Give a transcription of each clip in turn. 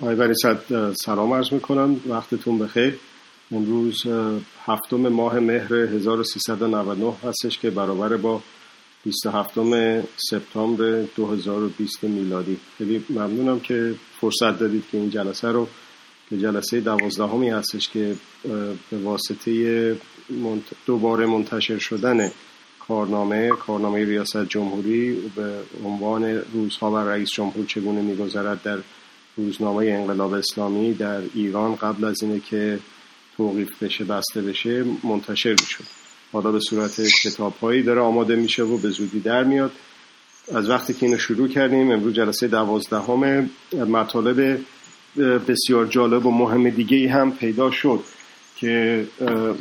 آقای سلام عرض می‌کنم. وقتتون بخیر. امروز هفتم ماه مهر 1399 هستش که برابر با 27 سپتامبر 2020 میلادی. خیلی ممنونم که فرصت دادید که این جلسه رو که جلسه دوازدهمی هستش که به واسطه دوباره منتشر شدن کارنامه کارنامه ریاست جمهوری به عنوان روزها و رئیس جمهور چگونه میگذرد در روزنامه انقلاب اسلامی در ایران قبل از اینه که توقیف بشه بسته بشه منتشر می‌شد. حالا به صورت کتاب هایی داره آماده میشه و به زودی در میاد. از وقتی که اینو شروع کردیم امروز جلسه دوازدهم مطالب بسیار جالب و مهم دیگه ای هم پیدا شد که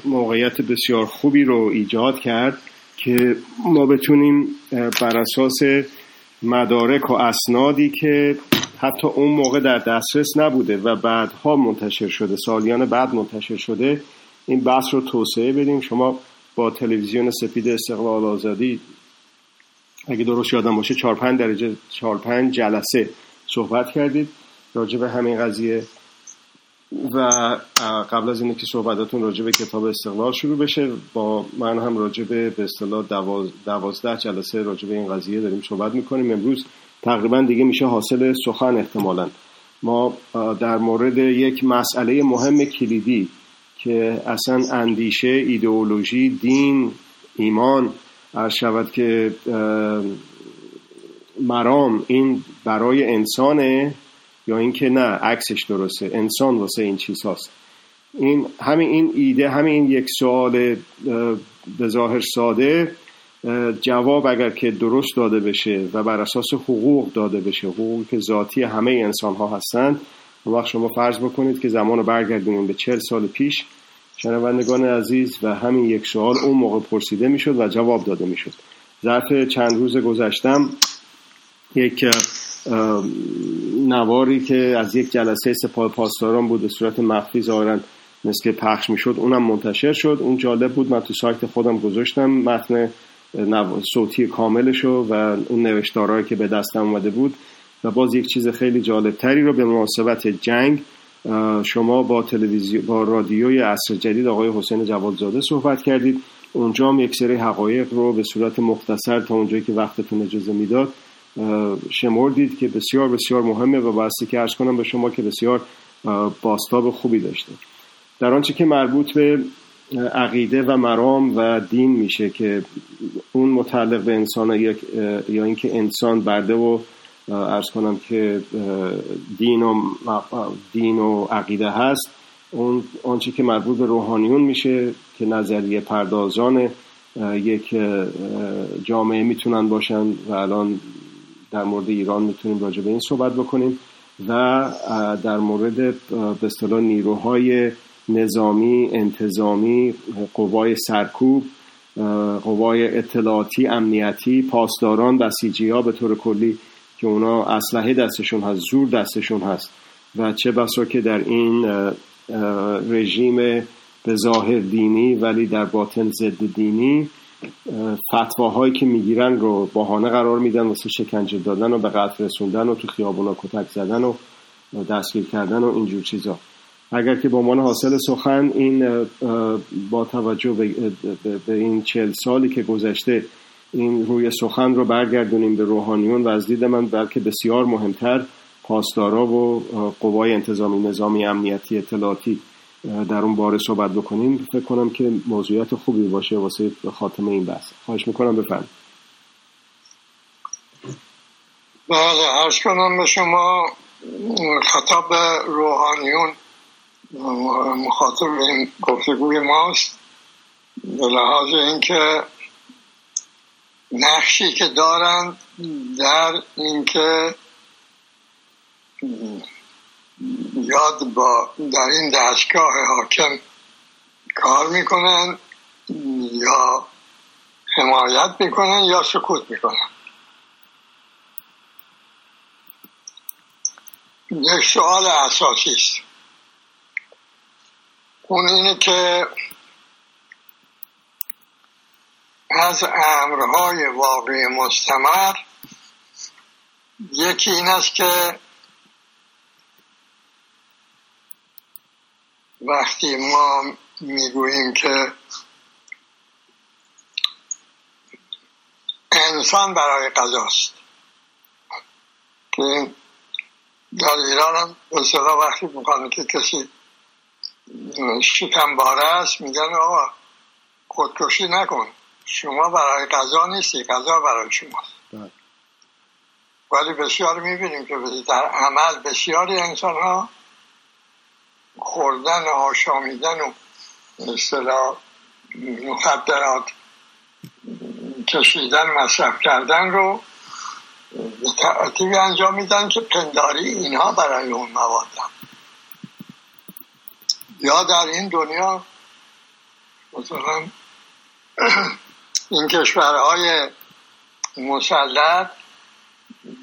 موقعیت بسیار خوبی رو ایجاد کرد که ما بتونیم بر اساس مدارک و اسنادی که حتی اون موقع در دسترس نبوده و بعدها منتشر شده سالیان بعد منتشر شده این بحث رو توسعه بدیم. شما با تلویزیون سپید استقلال آزادی اگه درست یادم باشه 4 5 درجه 4 5 جلسه صحبت کردید. راجع به همین قضیه و قبل از اینکه صحبتاتون راجع به کتاب استقلال شروع بشه با من هم راجع به به اصطلاح دوازده جلسه راجع به این قضیه داریم صحبت می‌کنیم. امروز تقریبا دیگه میشه حاصل سخن احتمالا. ما در مورد یک مسئله مهم کلیدی که اصلا اندیشه ایدئولوژی دین ایمان عرض شود که مرام این برای انسانه. یا اینکه نه عکسش درسته انسان واسه این چیز هاست این همین این ایده همین یک سوال به ظاهر ساده جواب اگر که درست داده بشه و بر اساس حقوق داده بشه حقوقی که ذاتی همه انسان ها هستند وقت شما فرض بکنید که زمان رو برگردونیم به چل سال پیش شنوندگان عزیز و همین یک سوال اون موقع پرسیده می‌شد و جواب داده می‌شد. ظرف چند روز گذشتم یک نواری که از یک جلسه سپاه پاسداران بود به صورت مخفی ظاهرا مثل پخش می‌شد اونم منتشر شد. اون جالب بود من تو سایت خودم گذاشتم متن صوتی کاملشو و اون نوشتارهایی که به دستم اومده بود. و باز یک چیز خیلی جالب تری رو به مناسبت جنگ شما با تلویزیون با رادیوی عصر جدید آقای حسین جوادزاده صحبت کردید. اونجا هم یک سری حقایق رو به صورت مختصر تا اونجایی که وقتتون اجازه می‌داد شمردید که بسیار بسیار مهمه و باستی که ارز کنم به شما که بسیار باستاب خوبی داشته. در آنچه که مربوط به عقیده و مرام و دین میشه که اون متعلق به انسان یک یا اینکه انسان برده و ارز کنم که دین و, دین و عقیده هست اون آنچه که مربوط به روحانیون میشه که نظریه پردازان یک جامعه می‌تونن باشن و الان در مورد ایران می‌تونیم راجع به این صحبت بکنیم و در مورد به اصطلاح نیروهای نظامی انتظامی قوای سرکوب قوای اطلاعاتی امنیتی پاسداران بسیجی ها به طور کلی که اونا اسلحه دستشون هست زور دستشون هست و چه بسا که در این رژیم به ظاهر دینی ولی در باطن ضد دینی فتواهایی که می‌گیرن رو بهانه قرار میدن واسه شکنجه دادن و به قتل رسوندن و تو خیابونا کتک زدن و دستگیر کردن و اینجور چیزا. اگر که به عنوان حاصل سخن این با توجه به این چل سالی که گذشته این روی سخن رو برگردونیم به روحانیون و از دید من بلکه بسیار مهمتر پاسدارا و قوای انتظامی نظامی امنیتی اطلاعاتی در اون باره صحبت بکنیم فکر کنم که موضوعیت خوبی باشه واسه خاتمه این بحث. خواهش می‌کنم بفرم بله عرض کنم به شما خطاب روحانیون مخاطب این گفتگوی ماست به لحاظ اینکه نقشی که دارند در اینکه یاد با در این دستگاه حاکم کار می‌کنن یا حمایت می‌کنن یا سکوت می‌کنن. یک سوال اساسی است. اون اینه که از امرهای واقعی مستمر،،،،،،،،، ،،،،،،،،،،،،،،،،،،،،،،،،،،،،،،،،،،،،،،،،،،،،،،،،،،،،،،، یک این است که وقتی ما می‌گوییم که انسان برای غذاست که در ایران هم به وقتی می‌کنه که کسی شکم باره است میگن آقا خودکشی نکن شما برای غذا نیستی غذا برای شماست بله. ولی بسیار می‌بینیم که در عمل بسیاری انسان ها خوردن و آشامیدن و اصطلاح مخدرات کشیدن مصرف کردن رو به انجام میدن که پنداری اینها برای اون مواد یا در این دنیا مثلا این کشورهای مسلط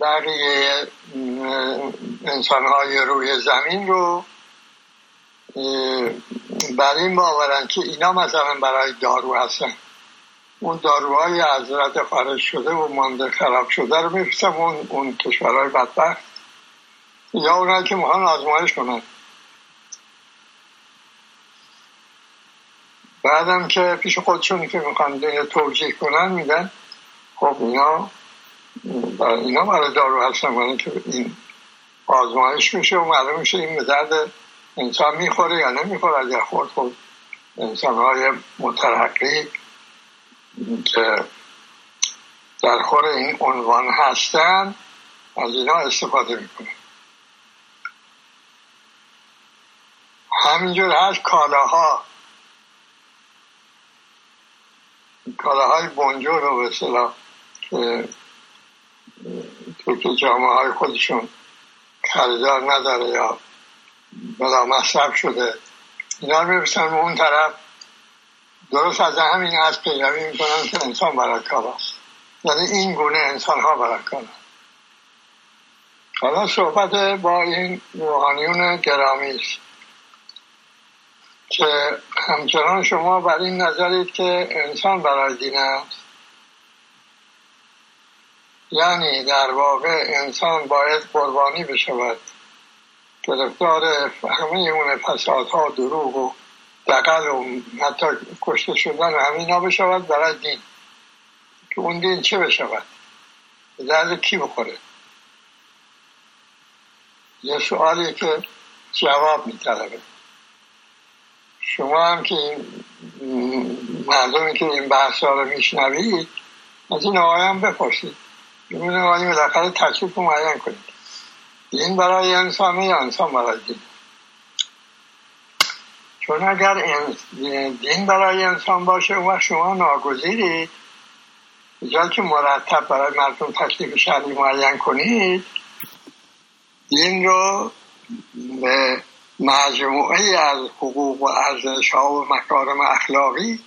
بقیه انسانهای روی زمین رو بر این باورن که اینا مثلا برای دارو هستن. اون داروهای از رد خارج شده و مانده خراب شده رو میفرستن اون, اون کشورهای بدبخت. یا اونایی که می‌خوان آزمایش کنن. بعدم که پیش خودشون که می‌خوان توجیه کنن میدن. خب اینا اینا برای دارو هستن که این آزمایش میشه و معلوم میشه این به انسان می‌خوره یا نمی‌خوره اگر خود خود انسان های مترقی که در خور این عنوان هستن از اینا استفاده می‌کنه همینجور هست کالاها. کالاهای بنجور رو به که تو جامعه های خودشون خریدار نداره یا بلا مصرف شده. اینا رو می‌رسن به اون طرف. درست از همین از پیروی می‌کنن که انسان برای کار است. یعنی این گونه انسان ها برای کار حالا صحبت با این روحانیون گرامی است که همچنان شما بر این نظرید که انسان برای دین است. یعنی در واقع انسان باید قربانی بشود. گرفتار همه اون فسادها دروغ و دقل و حتی کشته شدن و همینا بشود برای دین. که اون دین چه بشود؟ درد کی بخوره؟ یه سوالی که جواب میطلبه. شما هم که این مردمی که این بحث رو میشنوید از این آقای هم بپرسید. این آقای بالاخره تکلیف رو معین کنید. دین برای انسان یا انسان برای دین. چون اگر دین برای انسان باشه و شما ناگزیرید جا که مرتب برای مردم تکلیف شرعی معین کنید دین رو به مجموعه از حقوق و ارزش ها و مکارم اخلاقی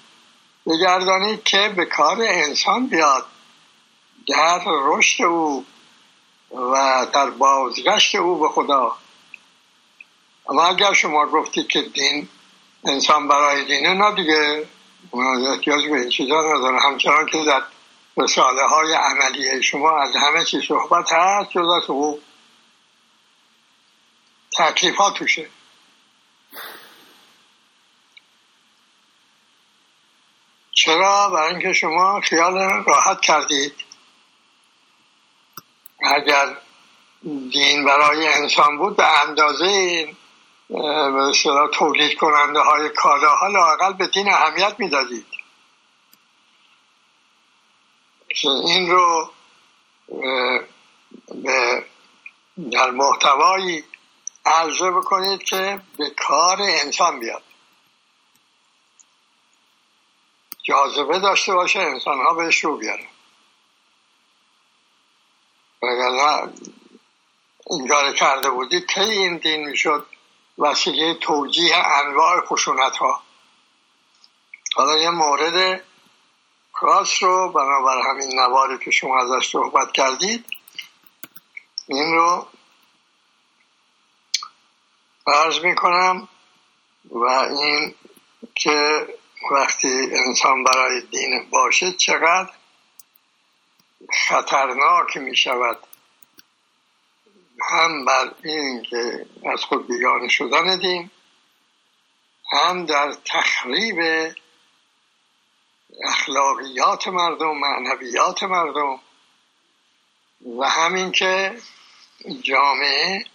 بگردانید که به کار انسان بیاد. در رشد او و در بازگشت او به خدا. اما اگر شما گفتید که دین انسان برای دینه نه دیگه. احتیاج به این چیزا نداره همچنان که در رساله های عملیه شما از همه چیز صحبت هست جز از حقوق. تکلیف ها توشه. چرا؟ برای اینکه شما خیال راحت کردید. اگر دین برای انسان بود به اندازه تولید کننده های کالاها لاقل به دین اهمیت می‌دادید. این رو به در محتوایی عرضه بکنید که به کار انسان بیاد. جاذبه داشته باشه انسان ها بهش رو بیاره اگر این کار کرده بودید کی این دین می‌شد وسیله توجیه انواع خشونت ها حالا یه مورد خاص رو بنابر همین نواری که شما ازش صحبت کردید این رو عرض می کنم و این که وقتی انسان برای دین باشه چقدر خطرناک می شود هم بر این که از خود بیگانه شدن دین هم در تخریب اخلاقیات مردم معنویات مردم و همین که جامعه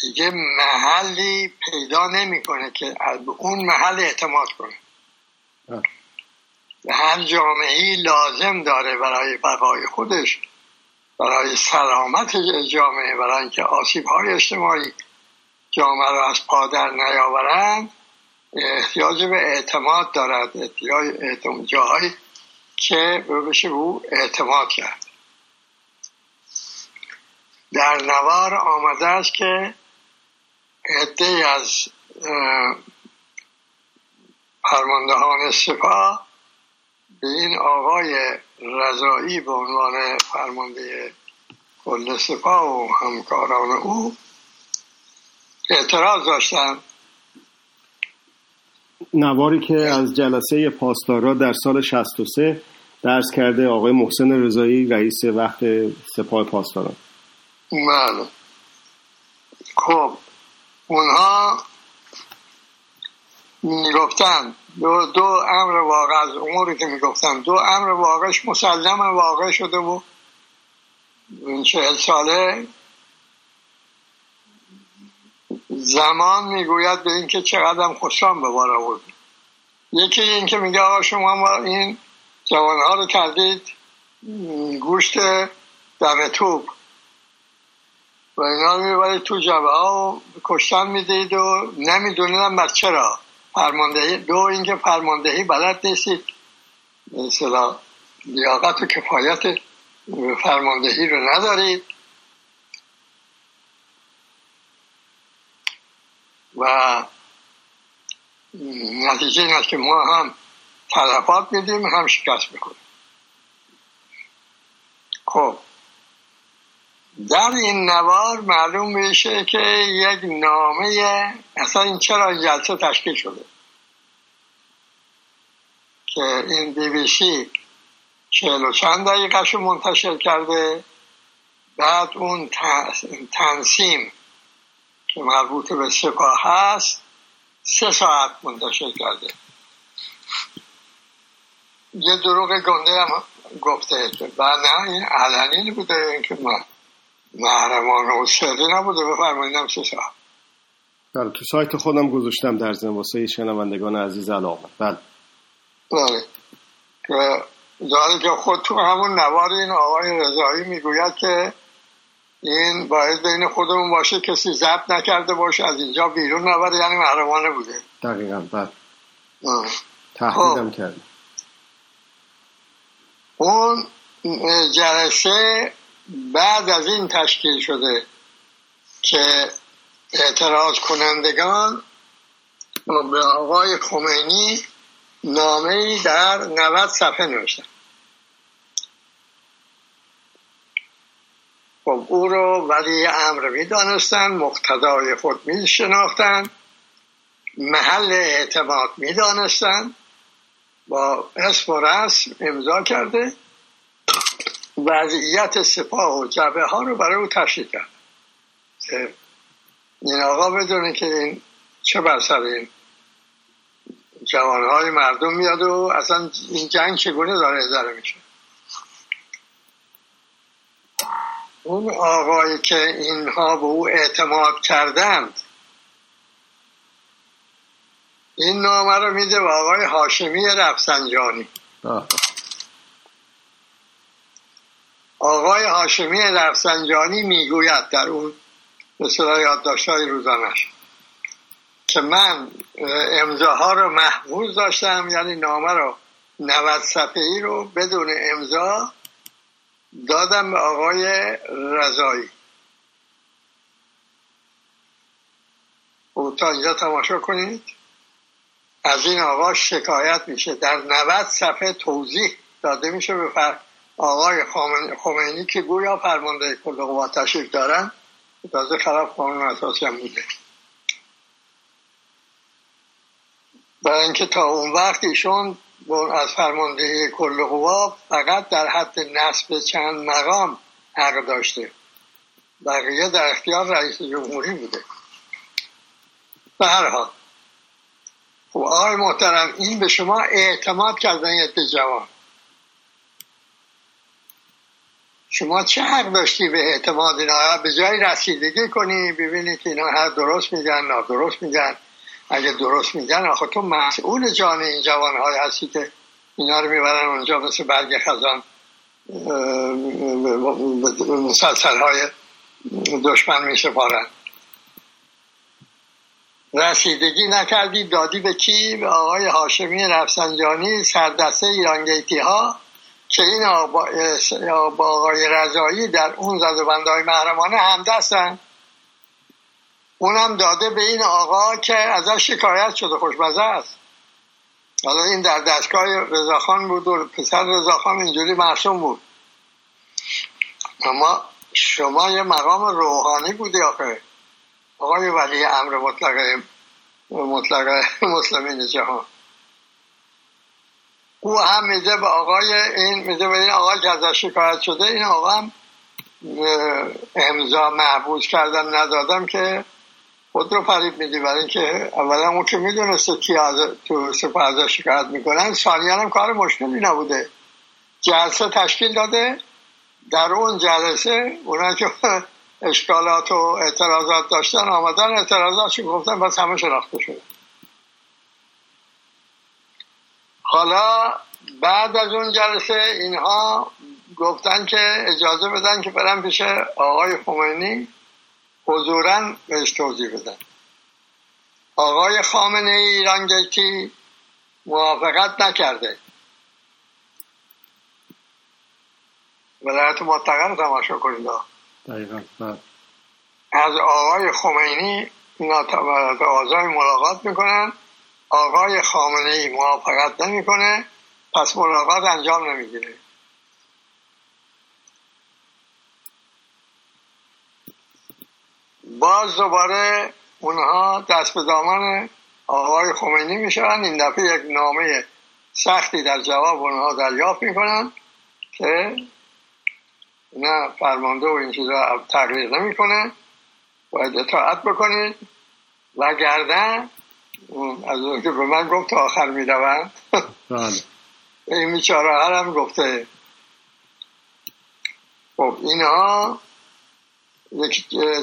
دیگه محلی پیدا نمی‌کنه که از اون محل اعتماد کنه. هر جامعه لازم داره برای بقای خودش برای سلامت جامعه برای اینکه آسیب های اجتماعی جامعه را از پادر نیاورند احتیاج به اعتماد دارد. احتیاج اعتماد جاهایی که بشه او اعتماد کرد. در نوار آمده است که عده از فرماندهان سپاه به این آقای رضایی به عنوان فرمانده کل سپاه و همکاران او اعتراض داشتن نواری که از جلسه پاسدارا در سال 63 درس کرده آقای محسن رضایی رئیس وقت سپاه پاسداران. بله. خب اونها می‌گفتن دو, دو امر واقع از اموری که می‌گفتن دو امر واقعش مسلم واقع شده و این چهل ساله زمان می‌گوید به اینکه چقدر خسران به بار آورد. یکی این که میگه آقا شما ما این جوانها رو کردید گوشت دم توب و اینا رو می‌برید تو جبه ها و کشتن می‌دید و نمیدونیدم بر چرا. فرماندهی دو اینکه فرماندهی بلد نیستید. مثلا لیاقت و کفایت فرماندهی رو ندارید. و نتیجه این است که ما هم تلفات میدیم هم شکست می‌کنیم خب در این نوار معلوم میشه که یک نامه اصلا این چرا جلسه تشکیل شده؟ که این بی بی سی چهل و چند دقیقه منتشر کرده بعد اون تنسیم که مربوط به سپاه هست سه ساعت منتشر کرده. یه دروغ گنده هم گفته و نه این بوده اینکه من محرمان سری نبوده. بفرماییدم سه ساعت بله تو سایت خودم گذاشتم در زن واسه شنوندگان عزیز علاقه بله. بله. داره که خود تو همون نوار این آقای رضایی می‌گوید که این باید بین خودمون باشه کسی ضبط نکرده باشه از اینجا بیرون نبره یعنی محرمانه بوده. دقیقا بعد تحقیدم خب. کرد اون جلسه بعد از این تشکیل شده که اعتراض کنندگان به آقای خمینی نامه در 90 صفحه نوشتن. خب او رو ولی امر می دانستن مقتدای خود می شناختن محل اعتماد می دانستن با اسم و رسم امضا کرده. وضعیت سپاه و جبه ها رو برای او تشریح کرد. این آقا بدونه که این چه بر سر این جوانهای مردم میاد و اصلا این جنگ چگونه داره اداره میشه. اون آقایی که اینها به او اعتماد کردند این نامه رو میده به آقای هاشمی رفسنجانی. آقای هاشمی رفسنجانی می‌گوید در اون مثلا یادداشتهای روزانش که من امضاها رو محفوظ داشتم یعنی نامه رو 90 صفحه رو بدون امضا دادم به آقای رضایی. خب تا اینجا تماشا کنید. از این آقا شکایت میشه. در 90 صفحه توضیح داده میشه به آقای خمینی که گویا فرمانده کل قوات تشریف دارن تازه خلاف قانون اساسی هم بوده. برای اینکه تا اون وقت ایشون از فرماندهی کل قوا فقط در حد نصب چند مقام حق داشته. بقیه در اختیار رئیس جمهوری بوده. به هر حال. خب آقای محترم این به شما اعتماد کردن یه جوان. شما چه حق داشتی به اعتماد اینا؟ به جای رسیدگی کنی؟ ببینی که اینا هر درست میگن درست میگن. اگه درست میگن آخه تو مسئول جان این جوان های هستی که اینا رو می‌برن اونجا مثل برگ خزان مسلسل های دشمن میسپارن. رسیدگی نکردی دادی به کی؟ به آقای هاشمی رفسنجانی سردسته ایرانگیتی ها که این با آقای رضایی در اون زده های محرمانه همدستن. اونم داده به این آقا که ازش شکایت شده خوشمزه است. حالا این در دستگاه رضاخان بود و پسر رضاخان اینجوری مرسوم بود. اما شما یه مقام روحانی بودی آخه. آقای ولی امر مطلق مطلق مسلمین جهان. او هم میده به آقای این میده به این آقای که ازش شکایت شده. این آقا هم امضا محبوز کردم ندادم که خود رو فریب میدی. برای اینکه اولا اون که می‌دونسته کی از تو سپاه ازش شکایت می‌کنن. ثانیا هم کار مشکلی نبوده. جلسه تشکیل داده. در اون جلسه اونا که اشکالات و اعتراضات داشتن آمدن اعتراضات گفتن؟ بس همه شناخته شده. حالا بعد از اون جلسه اینها گفتن که اجازه بدن که برن پیش آقای خمینی حضورا بهش توضیح بدن. آقای خامنه ای ایران گیتی موافقت نکرده. ولایت مطلقه تماشا کنید. بله. از آقای خمینی اینا آزای ملاقات می‌کنن. آقای خامنه ای موافقت نمی‌کنه پس ملاقات انجام نمی‌گیره. باز دوباره اونها دست به دامان آقای خمینی میشن این دفعه یک نامه سختی در جواب اونها دریافت می‌کنن که نه فرمانده و این چیزا تغییر نمی‌کنه. باید اطاعت بکنید. و گردن از اون که به من گفت آخر می‌روند بله. این بیچاره هم گفته. خب اینها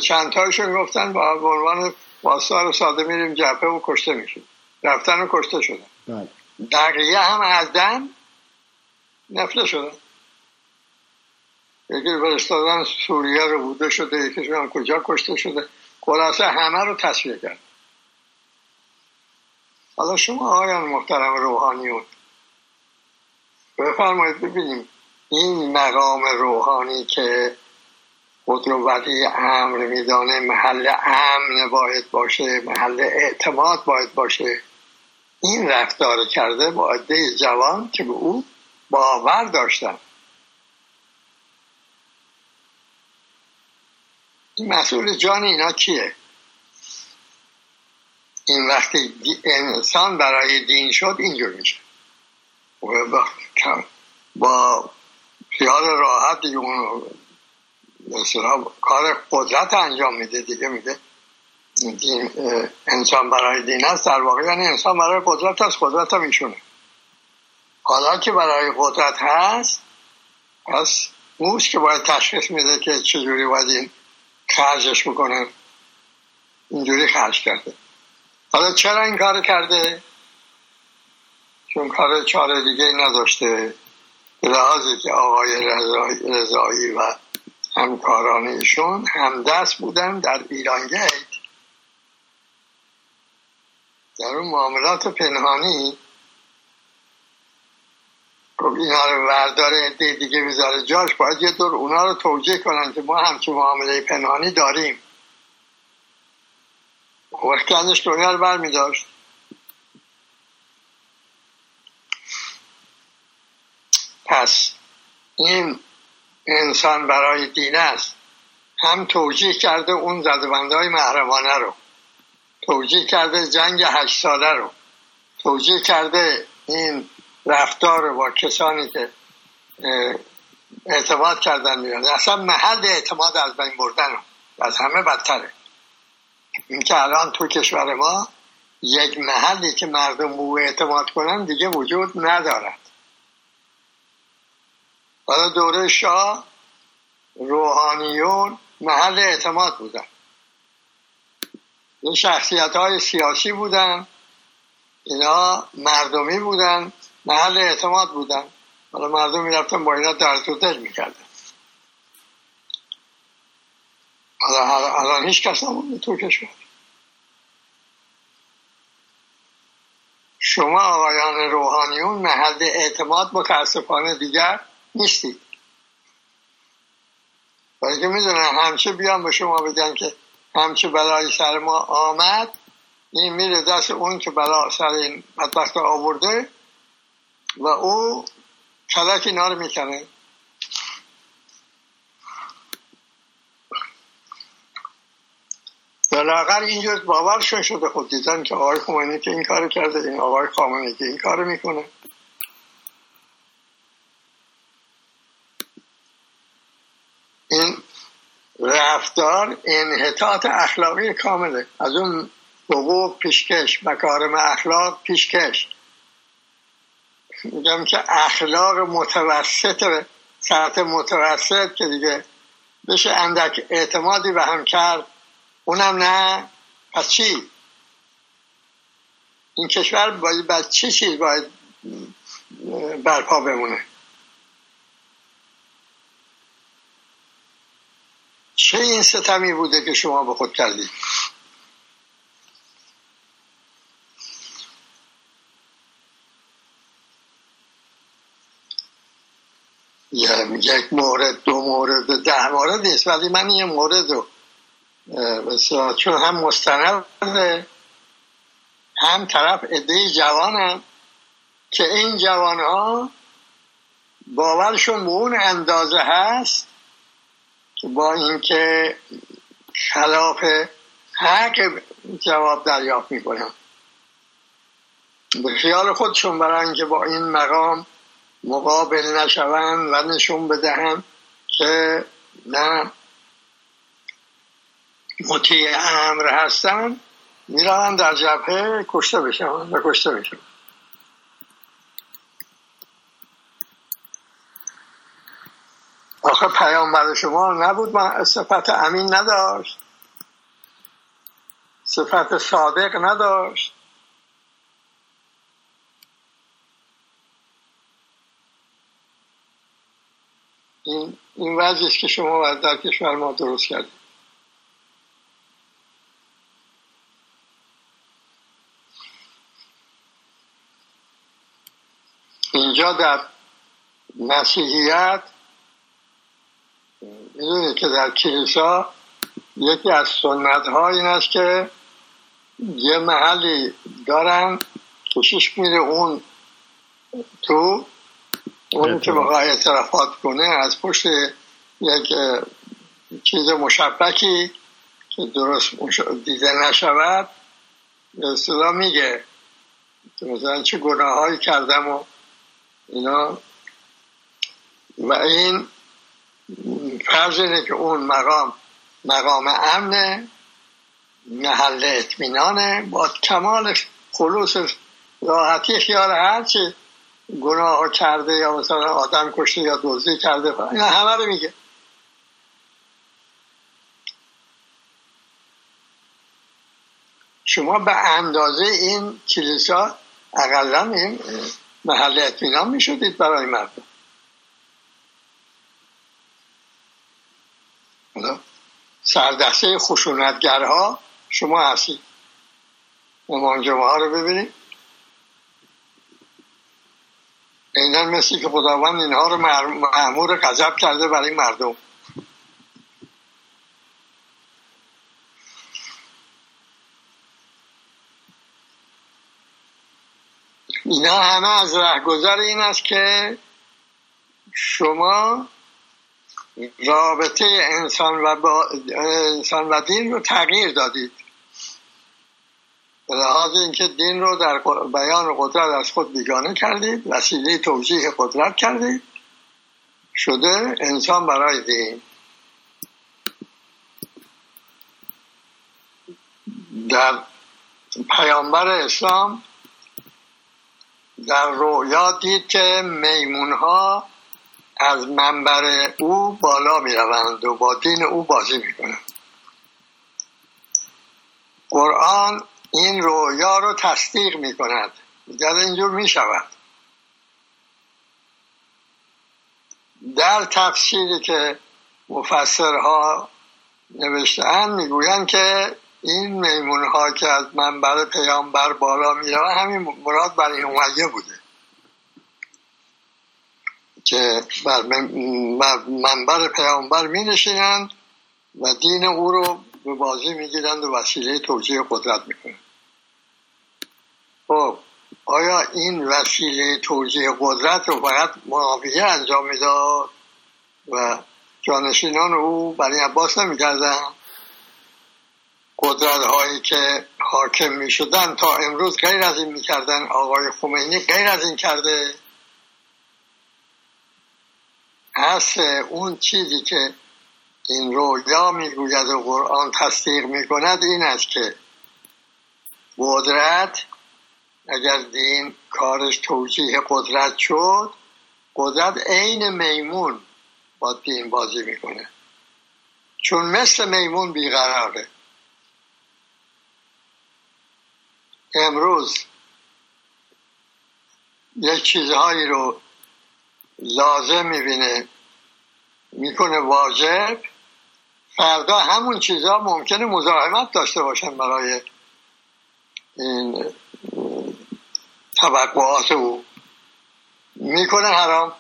چند تایشون گفتن با عنوان باستار ساده میریم جبهه و کشته میشیم. رفتن و کشته شدن. بله. دقیقه هم از دن نفله شدن. یکی فرستادن سوریه رو بوده شده یکیشون کجا کشته شده. خلاصه همه رو تصویه کرد. حالا شما آقایان محترم روحانیون بفرمایید ببینیم این مقام روحانی که خود رو ولی امر میدانه محل امن باید باشه محل اعتماد باید باشه. این رفتار کرده با عده جوان که به او باور داشتن. این مسئول جان اینا کیه؟ این وقتی انسان برای دین شد اینجور میشه. با, با خیال راحت اون کار قدرت انجام میده دیگه میده دین انسان برای دین است در واقع یعنی انسان برای قدرت است قدرت هم ایشونه. حالا که برای قدرت هست پس موش که باید تشخیص میده که چجوری باید این خرجش بکنه اینجوری خرج کرده. حالا چرا این کار کرده؟ چون کار چاره دیگه نداشته. به لحاظی که آقای رضایی و همکاران ایشون همدست بودن در ایران گیت در اون معاملات پنهانی. خب اینا رو وردار عده دیگه می‌ذاره. جاش باید یه دور اونا رو توجیه کنن که ما همچون معامله پنهانی داریم. وقت ازش دنیا رو بر داشت پس این انسان برای دین است. هم توجیه کرده اون زدبنده های محرمانه رو. توجیه کرده جنگ هشت ساله رو. توجیه کرده این رفتار رو با کسانی که اعتماد کردن میان اصلا محل اعتماد از بین بردن رو. از همه بدتره. این که الان تو کشور ما یک محلی که مردم او اعتماد کنن دیگه وجود ندارد. حالا دوره شاه روحانیون محل اعتماد بودن. این شخصیت های سیاسی بودن. اینا مردمی بودن محل اعتماد بودن. حالا مردم می‌رفتن با اینا در تو دل می‌کردن. الان هیچ کس نمونده تو کشور. شما آقایان روحانیون محل اعتماد متاسفانه دیگر نیستید برای که می‌دونن همچه بیان به شما بگن که همچه بلای سر ما آمد این میره دست اون که بلا سر این بدبخت آورده و او کلک اینا رو می‌کنه. بلاغر اینجور باورشون شده خود دیدن که آقای خمینی که این کار کرده این آقای خامنه که این کار می‌کنه. این رفتار انحطاط اخلاقی کامله. از اون حقوق پیشکش مکارم اخلاق پیشکش. میگم که اخلاق متوسط سطح متوسط که دیگه بشه اندک اعتمادی به هم کرد. اونم نه. پس چی؟ این کشور باید بعد چه چیز باید برپا بمونه؟ چه این ستمی بوده که شما به خود کردید؟ یک مورد دو مورد ده مورد نیست ولی من یه مورد رو چون هم مستند هم طرف عده جوانم که این جوان ها باورشون به اون اندازه هست که با اینکه خلاف حق جواب دریافت می‌کنم به خیال خودشون برای اینکه با این مقام مقابل نشوند و نشون بدهم که نه مطیع امر هستن می‌روند در جبهه کشته بشن و کشته بشن. آخه پیامبر شما نبود من صفت امین نداشت. صفت صادق نداشت. این این که شما در کشور ما درست کردید. اینجا در مسیحیت می‌دونید که در کلیسا یکی از سنت ها این است که یه محلی دارن کشیش میره اون تو اون که بخواه اعترافات کنه از پشت یک چیز مشبکی که درست دیده نشود به میگه. مثلا چه گناه هایی کردم و اینا و این فرض اینه که اون مقام مقام امنه محل اطمینانه با کمال خلوص راحتی خیال هرچی گناه کرده یا مثلا آدم کشته یا دوزی کرده این همه رو میگه. شما به اندازه این کلیسا اقلا این محل اطمینان می شدید برای مردم. سردسته خشونتگرها شما هستید. امام جمعه ها رو ببینید. اینا مثل که خداوند اینها رو معمور غضب کرده برای مردم. اینا همه از رهگذر این است که شما رابطه انسان و, با انسان و دین رو تغییر دادید. به لحاظ اینکه دین رو در بیان قدرت از خود بیگانه کردید وسیله توجیه قدرت کردید. شده انسان برای دین. در پیامبر اسلام در رویا دید که میمون ها از منبر او بالا می روند و با دین او بازی می کنند قرآن این رویا رو تصدیق می کند اینجور می شود در تفسیری که مفسرها نوشتن می‌گویند که این میمون ها که از منبر پیامبر بالا میره همین مراد برای امیه بوده. که بر منبر پیامبر می نشینند و دین او رو به بازی می‌گیرند و وسیله توجیه قدرت می‌کنند. خب آیا این وسیله توجیه قدرت رو فقط معاویه انجام می‌داد و جانشینان او برای عباس نمی‌کردن قدرت هایی که حاکم می شدن تا امروز غیر از این می‌کردن. آقای خمینی غیر از این کرده. هست اون چیزی که این رویا می‌گوید و قرآن تصدیق می‌کند این است که قدرت اگر دین کارش توجیه قدرت شد قدرت عین میمون با دین بازی می‌کنه. چون مثل میمون بیقراره. امروز یک چیزهایی رو لازم می‌بینه می‌کنه واجب فردا همون چیزها ممکنه مزاحمت داشته باشن برای این توقعات او. می‌کنه حرام.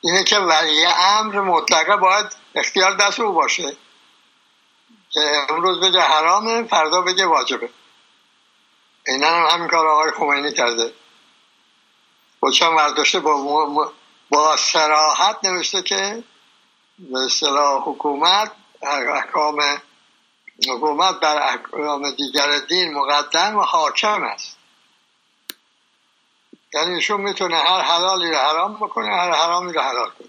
اینه که ولی امر مطلقه باید اختیار دست او باشه. امروز بگه حرامه فردا بگه واجبه. اینا هم همین کار آقای خمینی کرده. خودشان ورداشته با, با سراحت نوشته که به اصطلاح حکومت احکام حکومت بر احکام دیگر دین مقدم و حاکم است. یعنی ایشون می‌تونه هر حلالی رو حرام بکنه هر حرامی رو حلال کنه.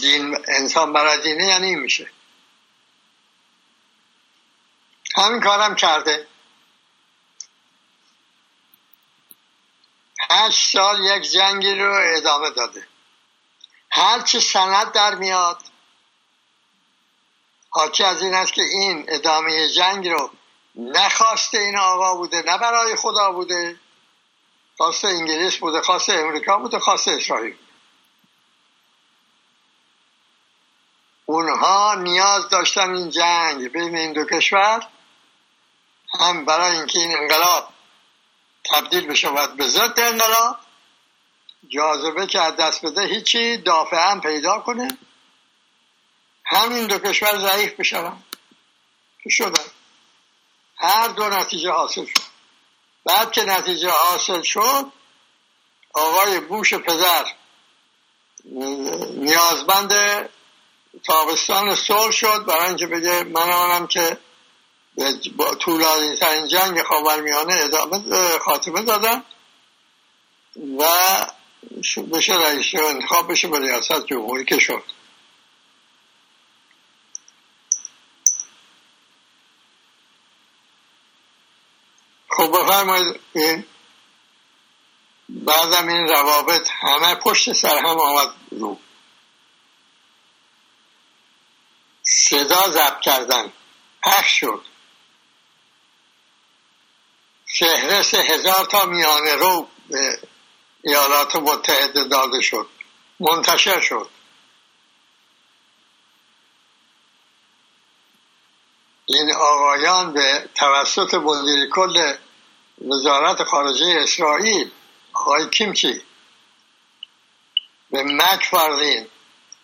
دین انسان برای دینه یعنی این میشه. همین کارم کرده. هشت سال یک جنگی رو ادامه داده. هرچی سند در میاد حاکی از این است که این ادامه جنگ رو نخواسته این آقا بوده نه برای خدا بوده. خواست انگلیس بوده خواست امریکا بوده خواست اسرائیل اونها نیاز داشتن این جنگ بین این دو کشور هم برای اینکه این انقلاب تبدیل بشود به ضد انقلاب جاذبه که از دست بده هیچی دافع هم پیدا کنه. همین دو کشور ضعیف بشون که شدن هر دو نتیجه حاصل شد. بعد که نتیجه حاصل شد آقای بوش پدر نیازمند تابستان صلح شد. برای اینکه بگه من آنم که با طولانی ترین جنگ خاورمیانه ادامه خاتمه دادم و بشه رئیس انتخاب بشه به ریاست جمهوری که شد. خب بفرمایید بعدم این روابط همه پشت سر هم آمد رو. صدا ضبط کردن. پخش شد. فهرست هزار تا میانه رو به ایالات متحده داده شد. منتشر شد. این آقایان به توسط مدیر کل وزارت خارجه اسرائیل آقای کیمچی به مک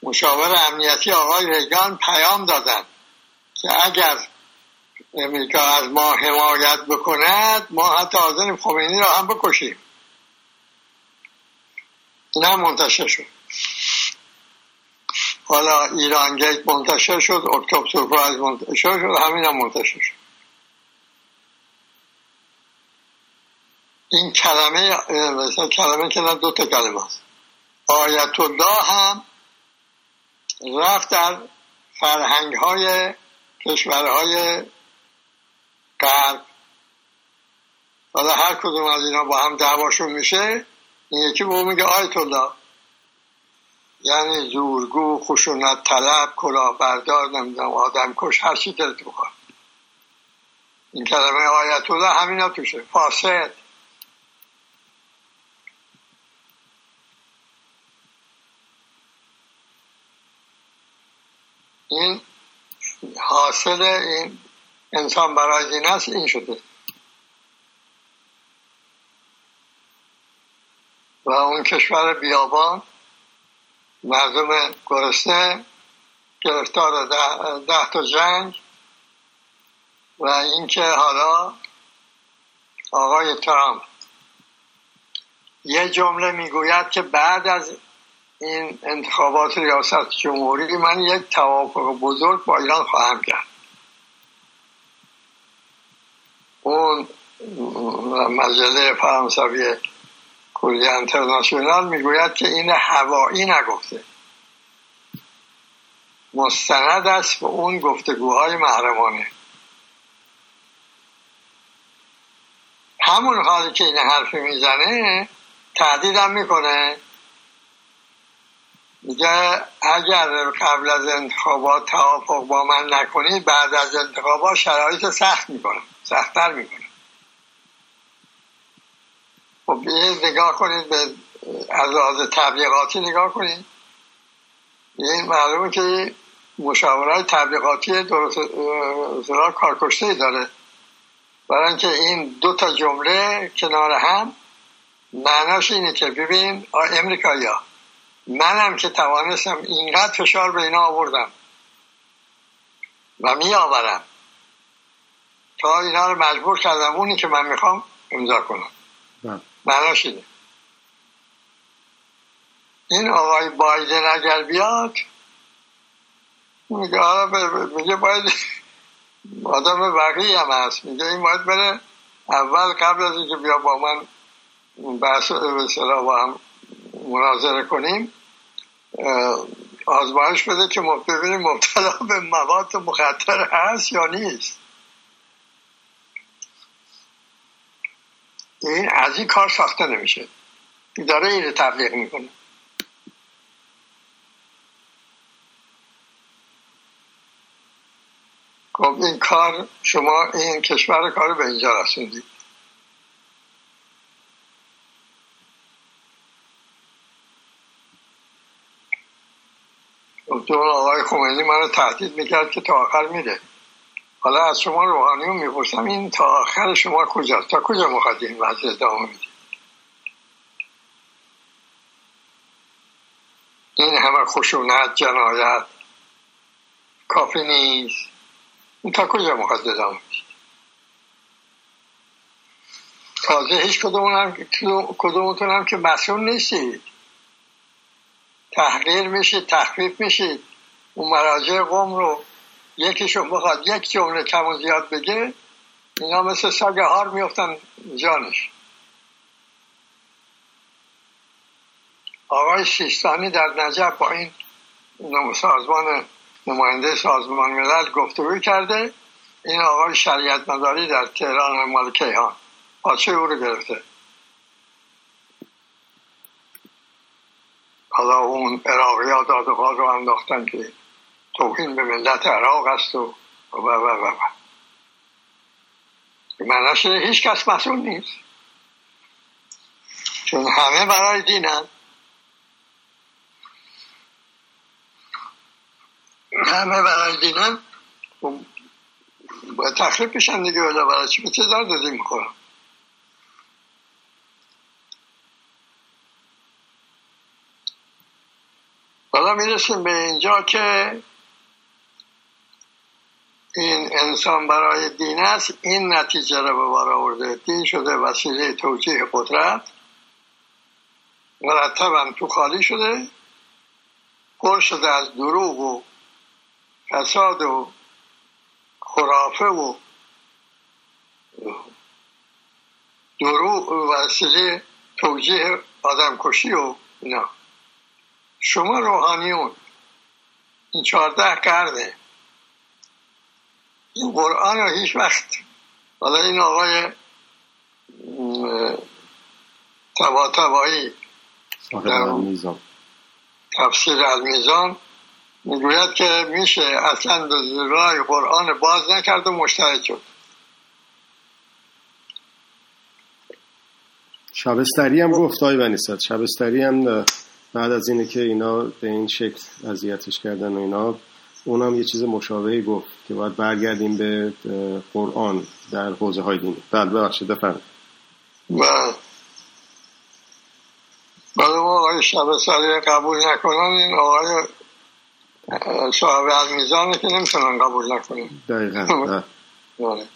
مشاور امنیتی آقای ریگان پیام دادن که اگر امریکا از ما حمایت بکند ما حتی حاضریم خمینی را هم بکشیم. نه منتشر شد. حالا ایران گیت منتشر شد اکتبر سورپرایز منتشر شد همین هم منتشر شد. این کلمه کلمه که دو تا کلمه است. آیت الله هم رفت در فرهنگ های کشورهای غرب. حالا هر کدوم از اینا با هم دعواشون میشه این یکی به میگه آیت الله. یعنی زورگو خشونت طلب کلاهبردار نمی‌دونم آدم کش هر چی دلت بخواد. این کلمه آیت الله همینا توشه. فاسد. این حاصل این انسان برای دین است این شده. و اون کشور بیابان مردم گرسنه گرفتار ده, ده تا جنگ و اینکه حالا آقای ترامپ یه جمله می‌گوید که بعد از این انتخابات ریاست جمهوری من یک توافق بزرگ با ایران خواهم کرد. اون مجله فرانسوی کلی انترناشونال می‌گوید که این هوایی نگفته. مستند است به اون گفتگوهای محرمانه. همون حالی که این حرفی می‌زنه تهدیدم می‌کنه. میگه اگر قبل از انتخابات توافق با من نکنید بعد از انتخابات شرایط سخت می‌کنم. سختتر می‌کنم. خب نگاه کنید به از لحاظ تبلیغاتی نگاه کنید. این معلومه که مشاوره تبلیغاتی درست کارکشته داره. برای اینکه این دو تا جمله کنار هم معناش اینه که ببین امریکایا منم که توانستم اینقدر فشار به اینا آوردم و می آورم تا اینا رو مجبور کردم اونی که من می‌خوام امضا کنم. بله. معناش اینه. این آقای بایدن اگر بیاد میگه میگه باید آدم بقیه هم هست. میگه این باید بره اول قبل از اینکه بیا با من بحث به با هم مناظره کنیم آزمایش بده که ببینیم مبتلا به مواد مخدر هست یا نیست. این از این کار ساخته نمیشه. داره این تبلیغ می‌کنه. خب این کار شما این کشور کار به اینجا رسوندید. دکتر آقای خمینی من تهدید می‌کرد که تا آخر میده حالا از شما روحانی می‌پرسم این تا آخر شما کجاست؟ تا کجا مخواهد این وضع ادامه میده این همه خشونت جنایت کافی نیست. این تا کجا مخواهد ادامه میده تازه هیچ کدومتون هم که مسئول نیستید. تحقیر میشید تخفیف میشید. اون مراجع قوم رو یکیشون بخواد یک جمله کم و زیاد بگه اینا مثل سگ هار میفتن جانش. آقای سیستانی در نجف با این سازمان نماینده سازمان ملل گفتگو کرده. این آقای شریعت مداری در تهران مال کیهان. پاچه او رو گرفته؟ حالا اون عراقی ها دادخواه رو انداختن که توهین به ملت عراق است و و و و و. معناش هیچ کس مسئول نیست. چون همه برای دینن. همه برای دینن. خب، باید تخریب بشن دیگه برای چی به چه دار دادی می‌خورم حالا می‌رسیم به اینجا که این انسان برای دین است. این نتیجه را به بار آورده. دین شده وسیله توجیه قدرت. مرتبا تو خالی شده. پر شده از دروغ و فساد و خرافه و دروغ وسیله توجیه آدم کشی و اینا. شما روحانیون این چهارده قرنه این قرآن رو هیچ وقت. حالا این آقای تبا تبایی تفسیر میزان می‌گوید که میشه اصلا رای قرآن باز نکرد و مشترک شد. شبستری هم گفت آی بنیست شبستری هم بعد از اینه که اینا به این شکل اذیتش کردن و اینا اونم یه چیز مشابهی گفت که باید برگردیم به قرآن در حوزه های دینی. بله ببخشید بفرمایید. بله. بعد ما آقای شبستری قبول نکنن این آقای صاحب از میزانه که نمی‌تونن قبول نکنن. دقیقا بله.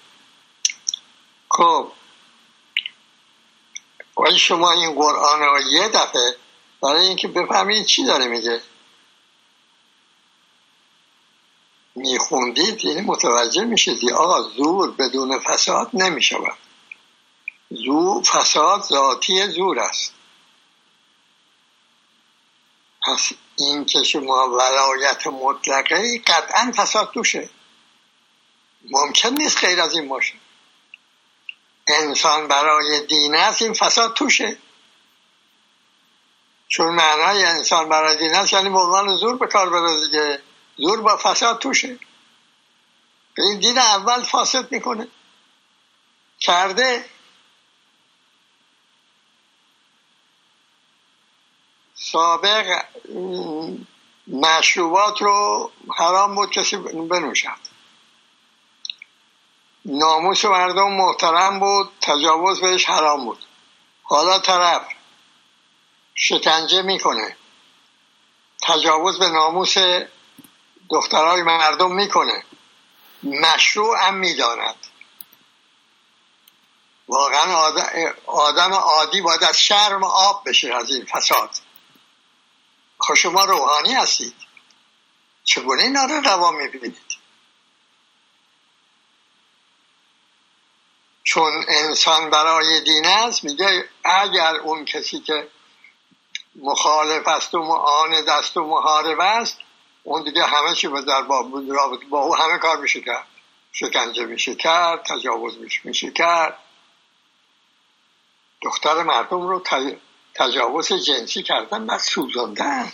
خب. ولی شما این قرآن رو یه دفعه برای اینکه بفهمید چی داره میگه. میخوندید یعنی متوجه میشید آقا زور بدون فساد نمی‌شود. زور فساد ذاتی زور است. پس این که شما ولایت مطلقه قطعا فساد توشه. ممکن نیست غیر از این باشه. انسان برای دین است این فساد توشه. چون معنای انسان برای دین است یعنی به زور به کار بره دیگه زور با فساد توشه. این دین اول فاسد می‌کنه. کرده سابق مشروبات رو حرام بود کسی بنوشد ناموس مردم محترم بود تجاوز بهش حرام بود. حالا طرف شکنجه می‌کنه. تجاوز به ناموس دخترای مردم می‌کنه. مشروع هم می‌داند. واقعا آدم عادی باید از شرم آب بشه از این فساد. خب شما روحانی هستید. چگونه اینا رو روا می‌بینید؟ چون انسان برای دین است میگه اگر اون کسی که مخالف است و معاند است و محارب است اون دیگه همه چی در با, با او همه کار میشه کرد. شکنجه میشه کرد تجاوز میشه کرد. دختر مردم رو تجاوز جنسی کردن و سوزاندن.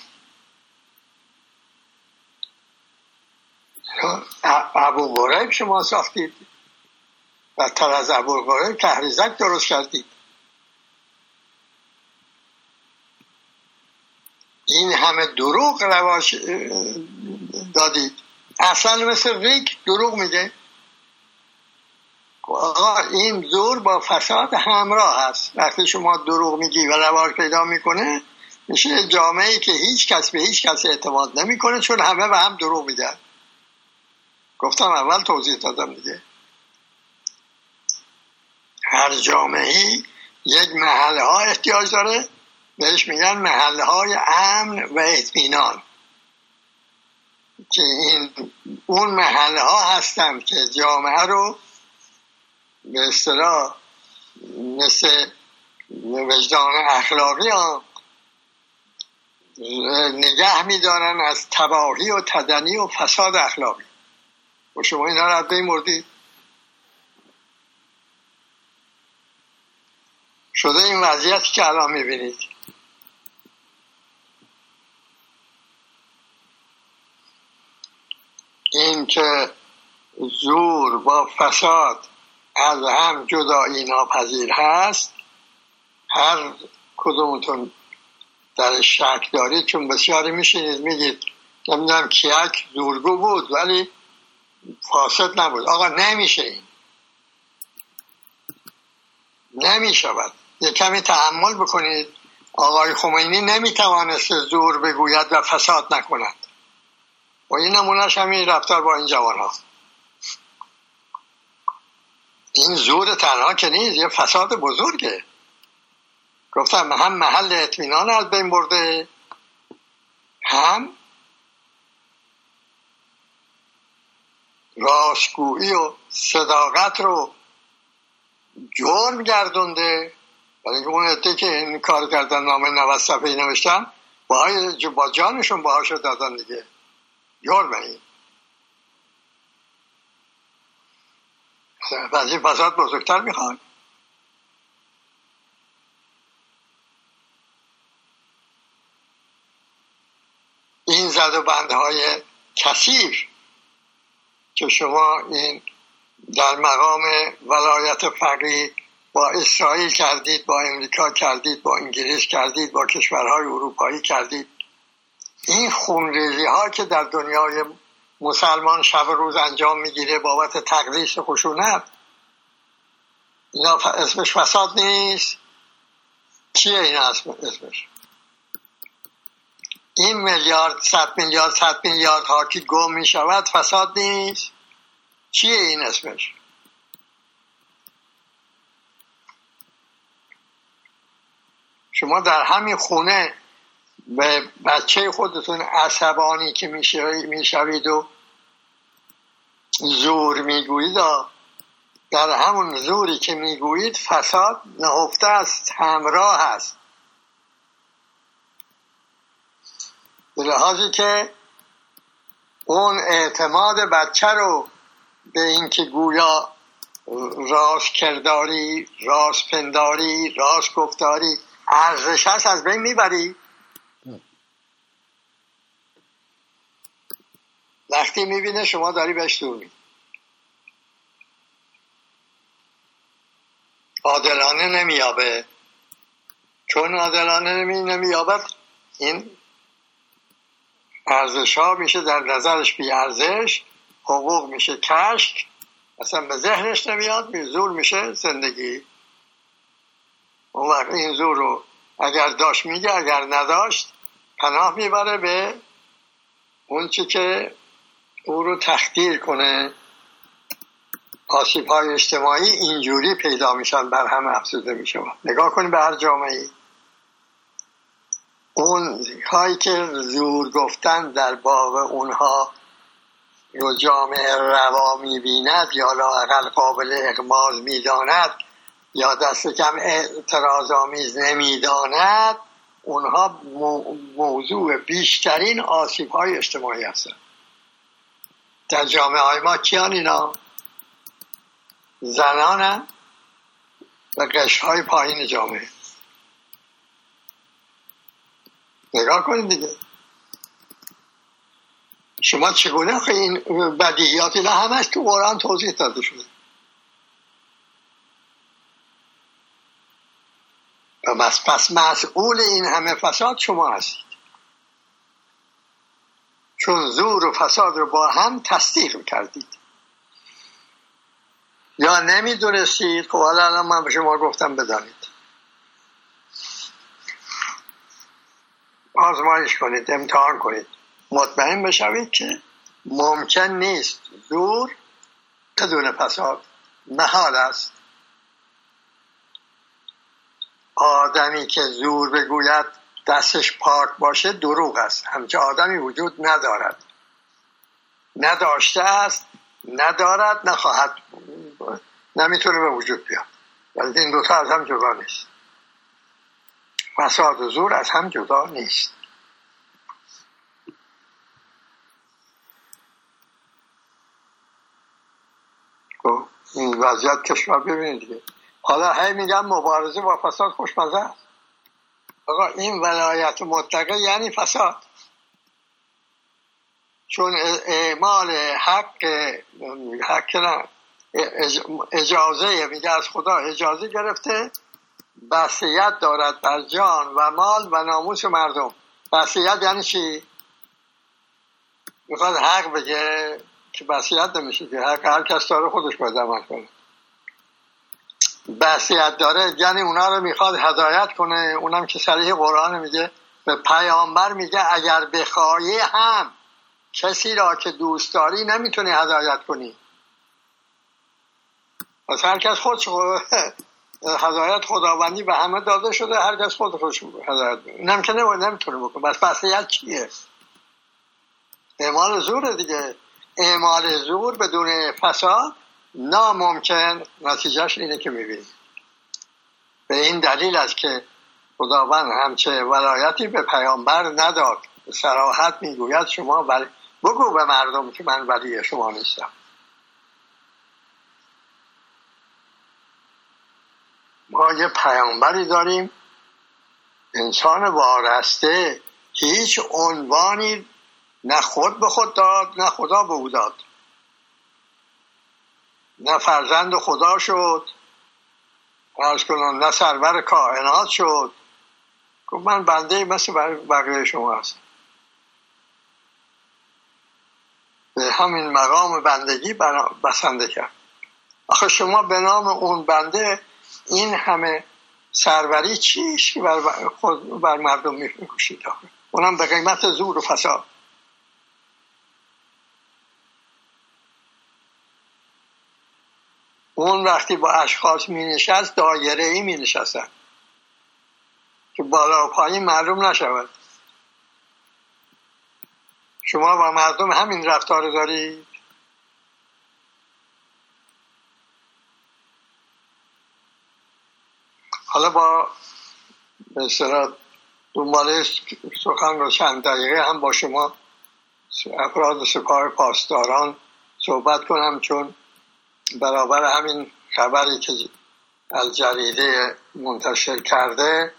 ابو غریب شما ساختید. و تر از ابو غریب تحریزک درست کردید. این همه دروغ رواش دادید. اصلا مثل ریک دروغ میگه. آقا این زور با فساد همراه هست. وقتی شما دروغ میگی و رواج پیدا می‌کنه میشه جامعه ای که هیچ کس به هیچ کس اعتماد نمی‌کنه چون همه به هم دروغ میگن. گفتم اول توضیح دادم دیگه. هر جامعه یک محله ها احتیاج داره. بهش میگن محله های امن و اطمینان. که این اون محله ها هستند که جامعه رو به اصطلاح مثل وجدان اخلاقی ها نگه میدارن از تباهی و تدنی و فساد اخلاقی. و شما اینا رو بین مردید شده این وضعیتی که الان می‌بینید. این که زور با فساد از هم جدایی ناپذیر هست هر کدومتون در شک دارید چون بسیاری میشینید میگید نمی‌دونم کیک زورگو بود ولی فاسد نبود. آقا نمیشه این. نمی‌شود. یه کمی تحمل بکنید. آقای خمینی نمی‌توانست زور بگوید و فساد نکند. و این نمونهش همین رفتار با این جوان ها این زور تنها که نیست یه فساد بزرگه. گفتم هم محل اطمینان از بین برده هم راستگویی و صداقت رو جرم گردونده. برای اون عده که این کار کردن نامه 90 صفحه نوشتن با, جانشون باهاشو دادن دیگه. جرمه این از این فساد بزرگتر می‌خوان. این زد و بندهای کثیف که شما این در مقام ولایت فقیه با اسرائیل کردید با امریکا کردید با انگلیس کردید با کشورهای اروپایی کردید. این خونریزی ها که در دنیای مسلمان شب روز انجام می‌گیره بابت تقدیس خشونت اینا اسمش فساد نیست. چیه این اسمش؟ این میلیارد صد میلیارد صد میلیارد ها که گم می شود فساد نیست. چیه این اسمش؟ شما در همین خونه به بچه خودتون عصبانی که می‌شوید و زور می‌گویید در همون زوری که می‌گویید فساد نهفته است همراه است. به لحاظی که اون اعتماد بچه رو به اینکه گویا راست کرداری راست پنداری راست گفتاری ارزش هست از بین می‌بری. وقتی می‌بینه شما داری بهش دور عادلانه نمیابه چون عادلانه نمی نمیابد این ارزش ها میشه در نظرش بی ارزش حقوق میشه کشک اصلا به ذهنش نمیاد زور میشه زندگی. اون وقت این زور رو اگر داشت میگه اگر نداشت پناه می‌بره به اون چی که او رو تخدیر کنه. آسیب های اجتماعی اینجوری پیدا میشن بر هم افزوده میشه. نگاه کنید به هر جامعه اون هایی که زور گفتن در باب اونها رو جامعه روا می‌بیند یا لاقل قابل اقماز می‌داند یا دست کم اعتراض آمیز نمی‌داند اونها موضوع بیشترین آسیب های اجتماعی هستند در جامعه های ما کیان اینا؟ زنان و قشر های پایین جامعه. نگاه کنید دیگه. شما چگونه این بدیهیات اینا همش تو قرآن توضیح داده شده؟ و پس مسئول این همه فساد شما هستید چون زور و فساد رو با هم تصدیق کردید یا نمی‌دونستید؟ خب حالا الان من به شما گفتم بدانید. آزمایش کنید امتحان کنید. مطمئن بشوید که ممکن نیست زور بدون فساد محال است. آدمی که زور بگوید دستش پاک باشه دروغ است. همچه آدمی وجود ندارد. نداشته است ندارد نخواهد نمی‌تونه به وجود بیاد. ولی این دوتا از هم جدا نیست. فساد و زور از هم جدا نیست. خب، این وضعیت کشور ببینید حالا هی میگم مبارزه با فساد خوشمزه است. آقا این ولایت مطلقه یعنی فساد. چون اعمال حق حق نه اجازه میگه از خدا اجازه گرفته بسیت دارد بر جان و مال و ناموس مردم. بسیت یعنی چی؟ می‌خواد حق بگه که بسیت نمیشه که حق هر کس داره خودش باید عمل کنه. بسیت داره یعنی اونا رو می‌خواد هدایت کنه. اونم که سریح قرآن میگه به پیامبر میگه اگر بخواهی هم کسی را که دوست داری نمی‌تونی هدایت کنی. پس هر کس خودش هدایت خداوندی به همه داده شده هر کس خود خودش هدایت اینم که نمی‌تونه بکنه. بس بسیت چیه؟ اعمال زور دیگه. اعمال زور بدون فساد ناممکن. نتیجهش اینه که می‌بینید به این دلیل است که خداوند همچه ولایتی به پیامبر نداد. سراحت می‌گوید شما بگو به مردم که من ولی شما نیستم. ما یه پیامبری داریم. انسان وارسته. هیچ عنوانی نه خود به خود داد نه خدا به او داد. نه فرزند خدا شد. ارز کنم نه سرور کائنات شد. گفت من بنده مثل بقیه شما هستم. به همین مقام بندگی بسنده کرد. آخه شما به نام اون بنده این همه سروری چیش که بر, بر مردم می‌کشید اونم به قیمت زور و فساد. اون وقتی با اشخاص می نشست دایره ای می نشستن که بالا و پایین معلوم نشود. شما با مردم همین رفتار دارید؟ حالا با به دنباله سخن رو چند دقیقه هم با شما افراد سپاه پاسداران صحبت کنم چون برابر همین خبری که از جریده منتشر کرده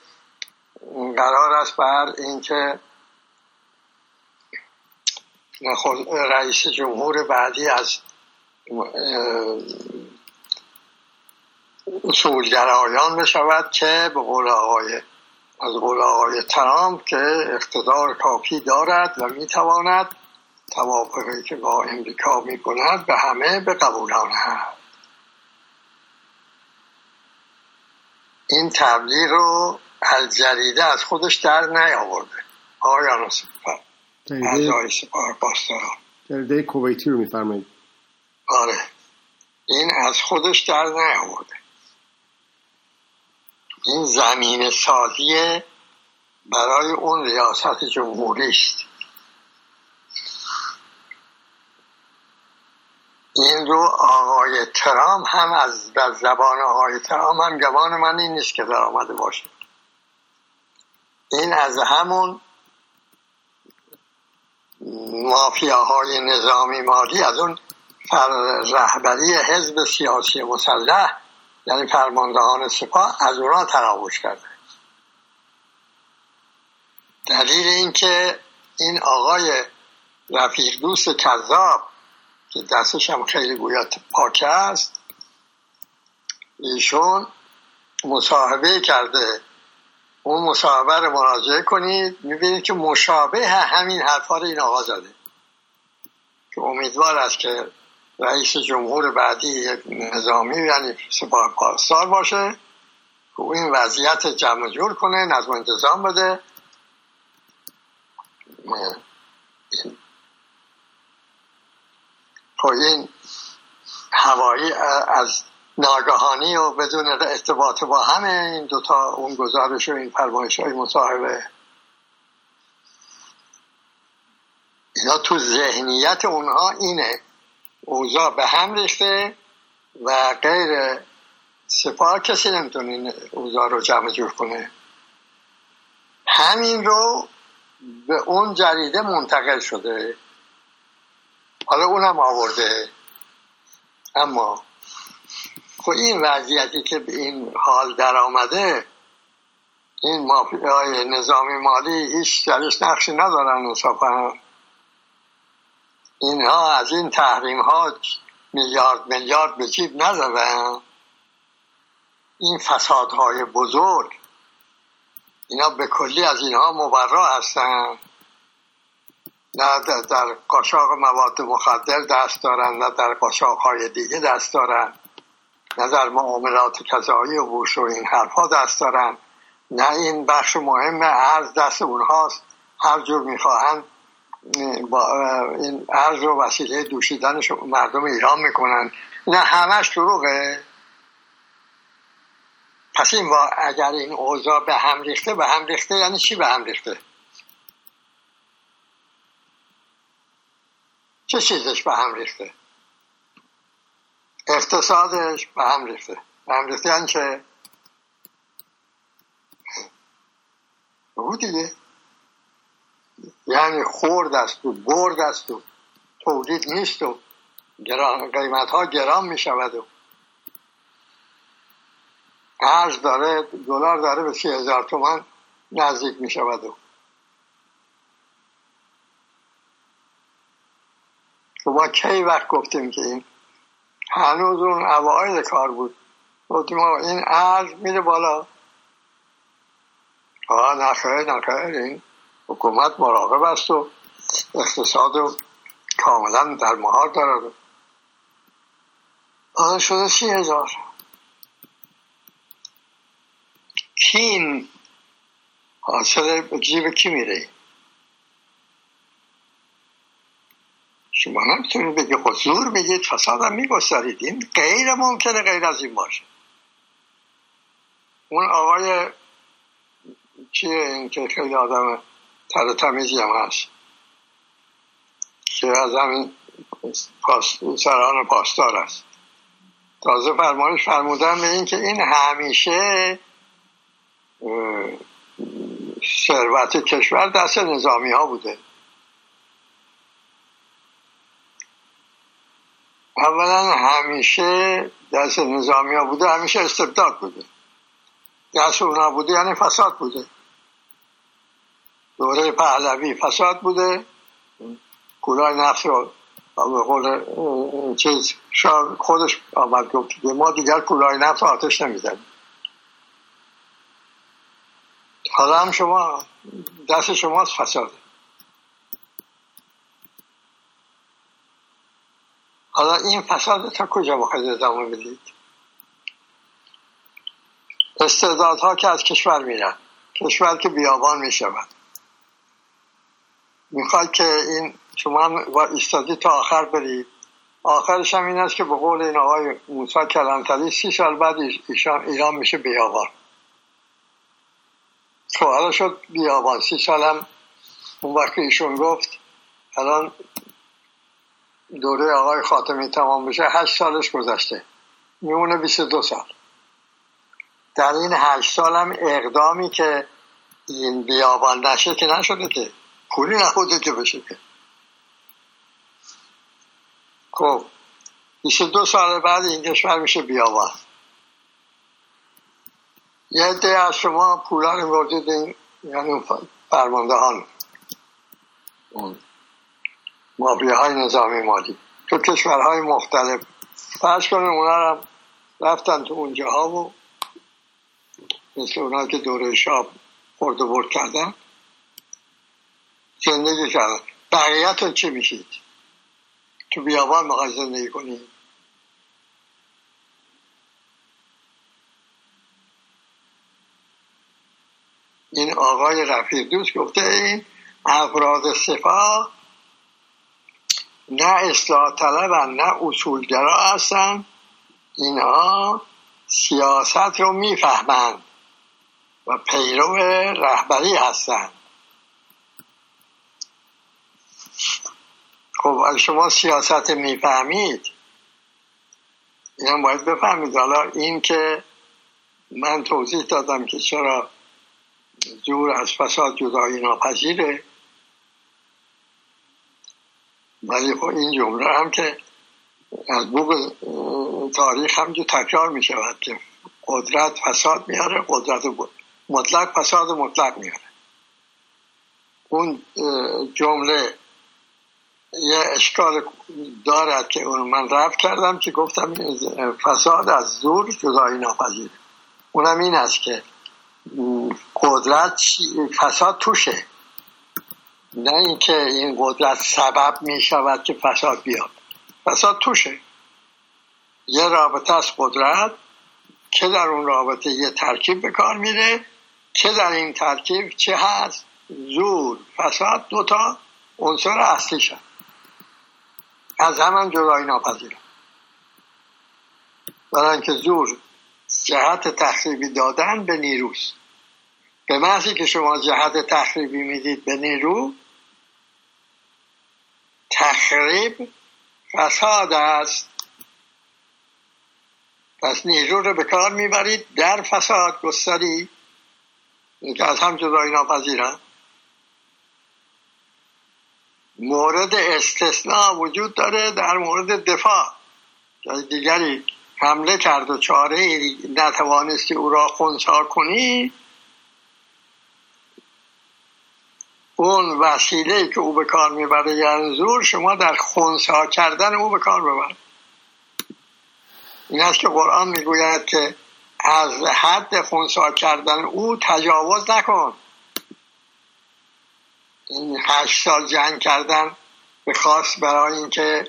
قرار است بر اینکه رئیس جمهور بعدی از اصولگرایان بشود که به قول آقای از قول آقای ترامپ که اقتدار کافی دارد و می‌تواند توافقی که با امریکا می کند به همه به قبولانند این تبلیغ رو الجریده از خودش در نیاورده. آقایان سپاه اعضای سپاه پاسداران جریده کویتی رو میفرمایید. آره. این از خودش در نیاورده. این زمین سازی برای اون ریاست جمهوری است این رو آقای ترام هم از زبان آقای ترام هم گمان من این نیست که در آمده باشه. این از همون مافیاهای نظامی مالی از اون رهبری حزب سیاسی مسلح یعنی فرماندهان سپاه از اونا تراوش کرده. دلیل اینکه این آقای رفیق دوست کذاب دستش هم خیلی گویا پاکه است. ایشون مصاحبه کرده. اون مصاحبه رو مراجعه کنید. می‌بینید که مشابه همین حرفا رو این آقا زده. که امیدوار است که رئیس جمهور بعدی نظامی یعنی سپاه پاسدار باشه. که این وضعیت جمع جور کنه نظم انتظام بده. خب این هوایی از ناگهانی و بدون ارتباط با همه این دوتا اون گزارش و این فرمایش های مصاحبه. اینا تو ذهنیت اونها اینه. اوضاع به هم ریخته و غیر سپاه کسی نمی‌تونه این اوضاع رو جمع جور کنه. همین رو به اون جریده منتقل شده. حالا اونم آورده. اما خب این وضعیتی که به این حال در آمده این مافیای نظامی مالی هیچ درش نقشی ندارن انصافا اینها از این تحریم ها میلیارد میلیارد به جیب ندارن. این فسادهای بزرگ اینا به کلی از اینها مبرا هستن. نه در قاشاق مواد مخدر دست دارن نه در قاشاق های دیگه دست دارن نه در معاملات کذایی و بوش و این حرفا دست دارن. نه این بخش مهم ارز دست اونهاست هر جور می‌خواهند با این ارز و وسیله دوشیدن مردم ایران می‌کنن. نه همش دروغه. پس این اگر این اوضاع به هم ریخته به هم ریخته یعنی چی به هم ریخته؟ چه چیزش به هم ریخته؟ اقتصادش به هم ریخته. به هم ریخته یعنی بگو دیگه. یعنی خورد است و برد است و تولید نیست و قیمت ها گرام می شود و ارز داره دلار داره به سی هزار تومن نزدیک می شود و ما کی وقت گفتیم که این هنوز اون اوایل کار بود. گفتیم این ارز میره بالا. آه نخیر نخیر این حکومت مراقب است و اقتصاد رو کاملا در مهار دارد. حالا شده سی هزار. کین. حاصل جیب کی میره؟ شما نمی‌تونید بگی حضور بگید فساد هم میگسترید. این غیر ممکنه غیر از این باشه. اون آقای چیه این که خیلی آدم تر تمیزی هم هست. که از همین سران پاسدار است. تازه فرمایش فرمودن به این که این همیشه ثروت کشور دست نظامی ها بوده. اولا همیشه دست نظامی ها بوده همیشه استبداد بوده. دست اونا بوده یعنی فساد بوده. دوره پهلوی فساد بوده. کلاه نفت رو قول چیز خودش آمد گفت ما دیگر کلاه نفت آتش نمی‌زنیم. حالا هم شما دست شماست فساده. حالا این فساد تا کجا بخواید ادامه بدید؟ استعدادها که از کشور میرن کشور که بیابان می‌شود. می‌خواد که این شما هم ایستادی تا آخر برید. آخرش هم این است که به قول این آقای موسا کلانتری سی سال بعد ایشان ایران میشه بیابان. خب حالا شد بیابان. سی سال هم اون وقت ایشون گفت الان دوره آقای خاتمی تمام بشه هشت سالش گذشته. میمونه بیست دو سال. در این هشت سال هم اقدامی که این بیابان نشه که نشده که. پولی نبوده که بشه که. خب بیست دو سال بعد این کشور میشه بیابان. یه عده از شما پولا رو بردید این یعنی فرماندهان. های نظامی مالی. تو کشورهای مختلف. فرض کنیم اونا هم رفتن تو اونجا ها و مثل اونا که دوره شاب خورد و برد کردن زندگی کردن. بقیهتون چی میشید؟ تو بیابان می‌خوای زندگی کنید این آقای رفیق دوست گفته این افراد سپاه نه اصلاح طلب نه اصولگرا هستن. اینها سیاست رو می‌فهمند و پیرو رهبری هستند خب شما سیاست می‌فهمید این باید بفهمید. حالا این که من توضیح دادم که چرا زور از فساد جدایی ناپذیره. ولی خب این جمله هم که از بوق تاریخ هم تکرار می شود که قدرت فساد میاره قدرت مطلق فساد مطلق میاره اون جمله یه اشکال دارد که اون من رفت کردم که گفتم فساد از زور جدایی ناپذیره اونم این است که قدرت فساد توشه. نه اینکه این قدرت سبب می شود که فساد بیاد. فساد توشه. یه رابطه از قدرت که در اون رابطه یه ترکیب به کار میره چه در این ترکیب چه هست؟ زور فساد دوتا عنصر اصلی شد از همان جدایی ناپذیره برای اینکه زور جهت تخریبی دادن به نیروست. به محضی که شما جهت تخریبی می‌دید به نیرو تخریب فساد است. پس نیرو رو به کار می‌برید در فساد گستری. این که از هم جدایی ناپذیرن. مورد استثناء وجود داره در مورد دفاع. دیگری حمله کرد و چاره نتوانستی او را خونسا کنی. اون وسیله که او به کار می‌بره یعنی زور شما در خونسا کردن او به کار ببر این است که قرآن می‌گوید که از حد خونسا کردن او تجاوز نکن. این هشت سال جنگ کردن به خاص برای اینکه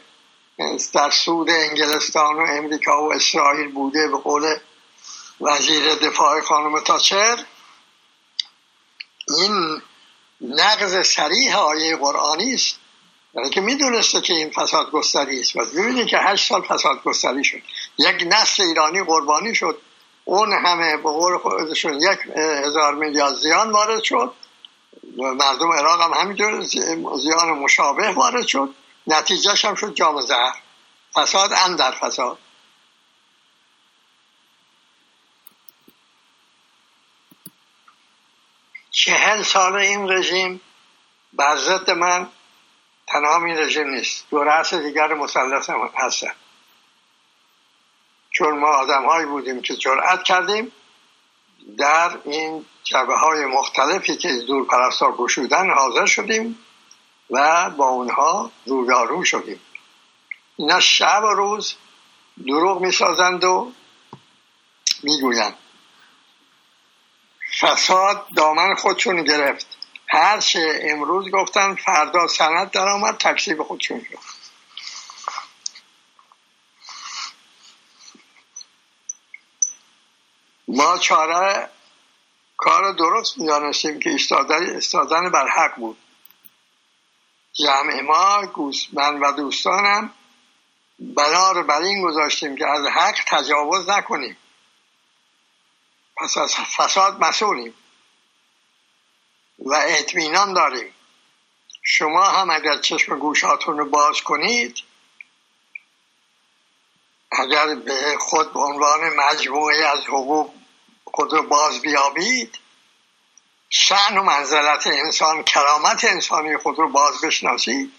در سود انگلستان و امریکا و اسرائیل بوده به قول وزیر دفاع خانم تاچر. این نقض سریح آیه قرآنی است. برای که می‌دونسته که این فساد گستری است. و ببینید که هشت سال فساد گستری شد. یک نسل ایرانی قربانی شد. اون همه به قول خودشون یک هزار میلیارد زیان وارد شد. مردم عراق هم همینطور زیان مشابه وارد شد. نتیجهش هم شد جام زهر. فساد اندر فساد. چهل سال این رژیم بر ضد من تنها این رژیم نیست. دو رأس دیگر مسلس هم هستن. چون ما آدم هایی بودیم که جرأت کردیم در این جبه های مختلفی که دور پرستا گشودن حاضر شدیم و با اونها رویارو شدیم. اینا شب و روز دروغ می‌سازند و می‌گویند. فساد دامن خودشون گرفت. هر چه امروز گفتن فردا سند در آمد تکسیب خودشون شد. ما چاره کار درست می‌دانستیم که استادن بر حق بود. جمع ما من و دوستانم بنا بر این گذاشتیم که از حق تجاوز نکنیم. پس از فساد مسئولیم و اطمینان داریم. شما هم اگر چشم گوشاتون رو باز کنید اگر به خود به عنوان مجموعه از حقوق خود رو باز بیابید شعن و منزلت انسان کرامت انسانی خود رو باز بشناسید.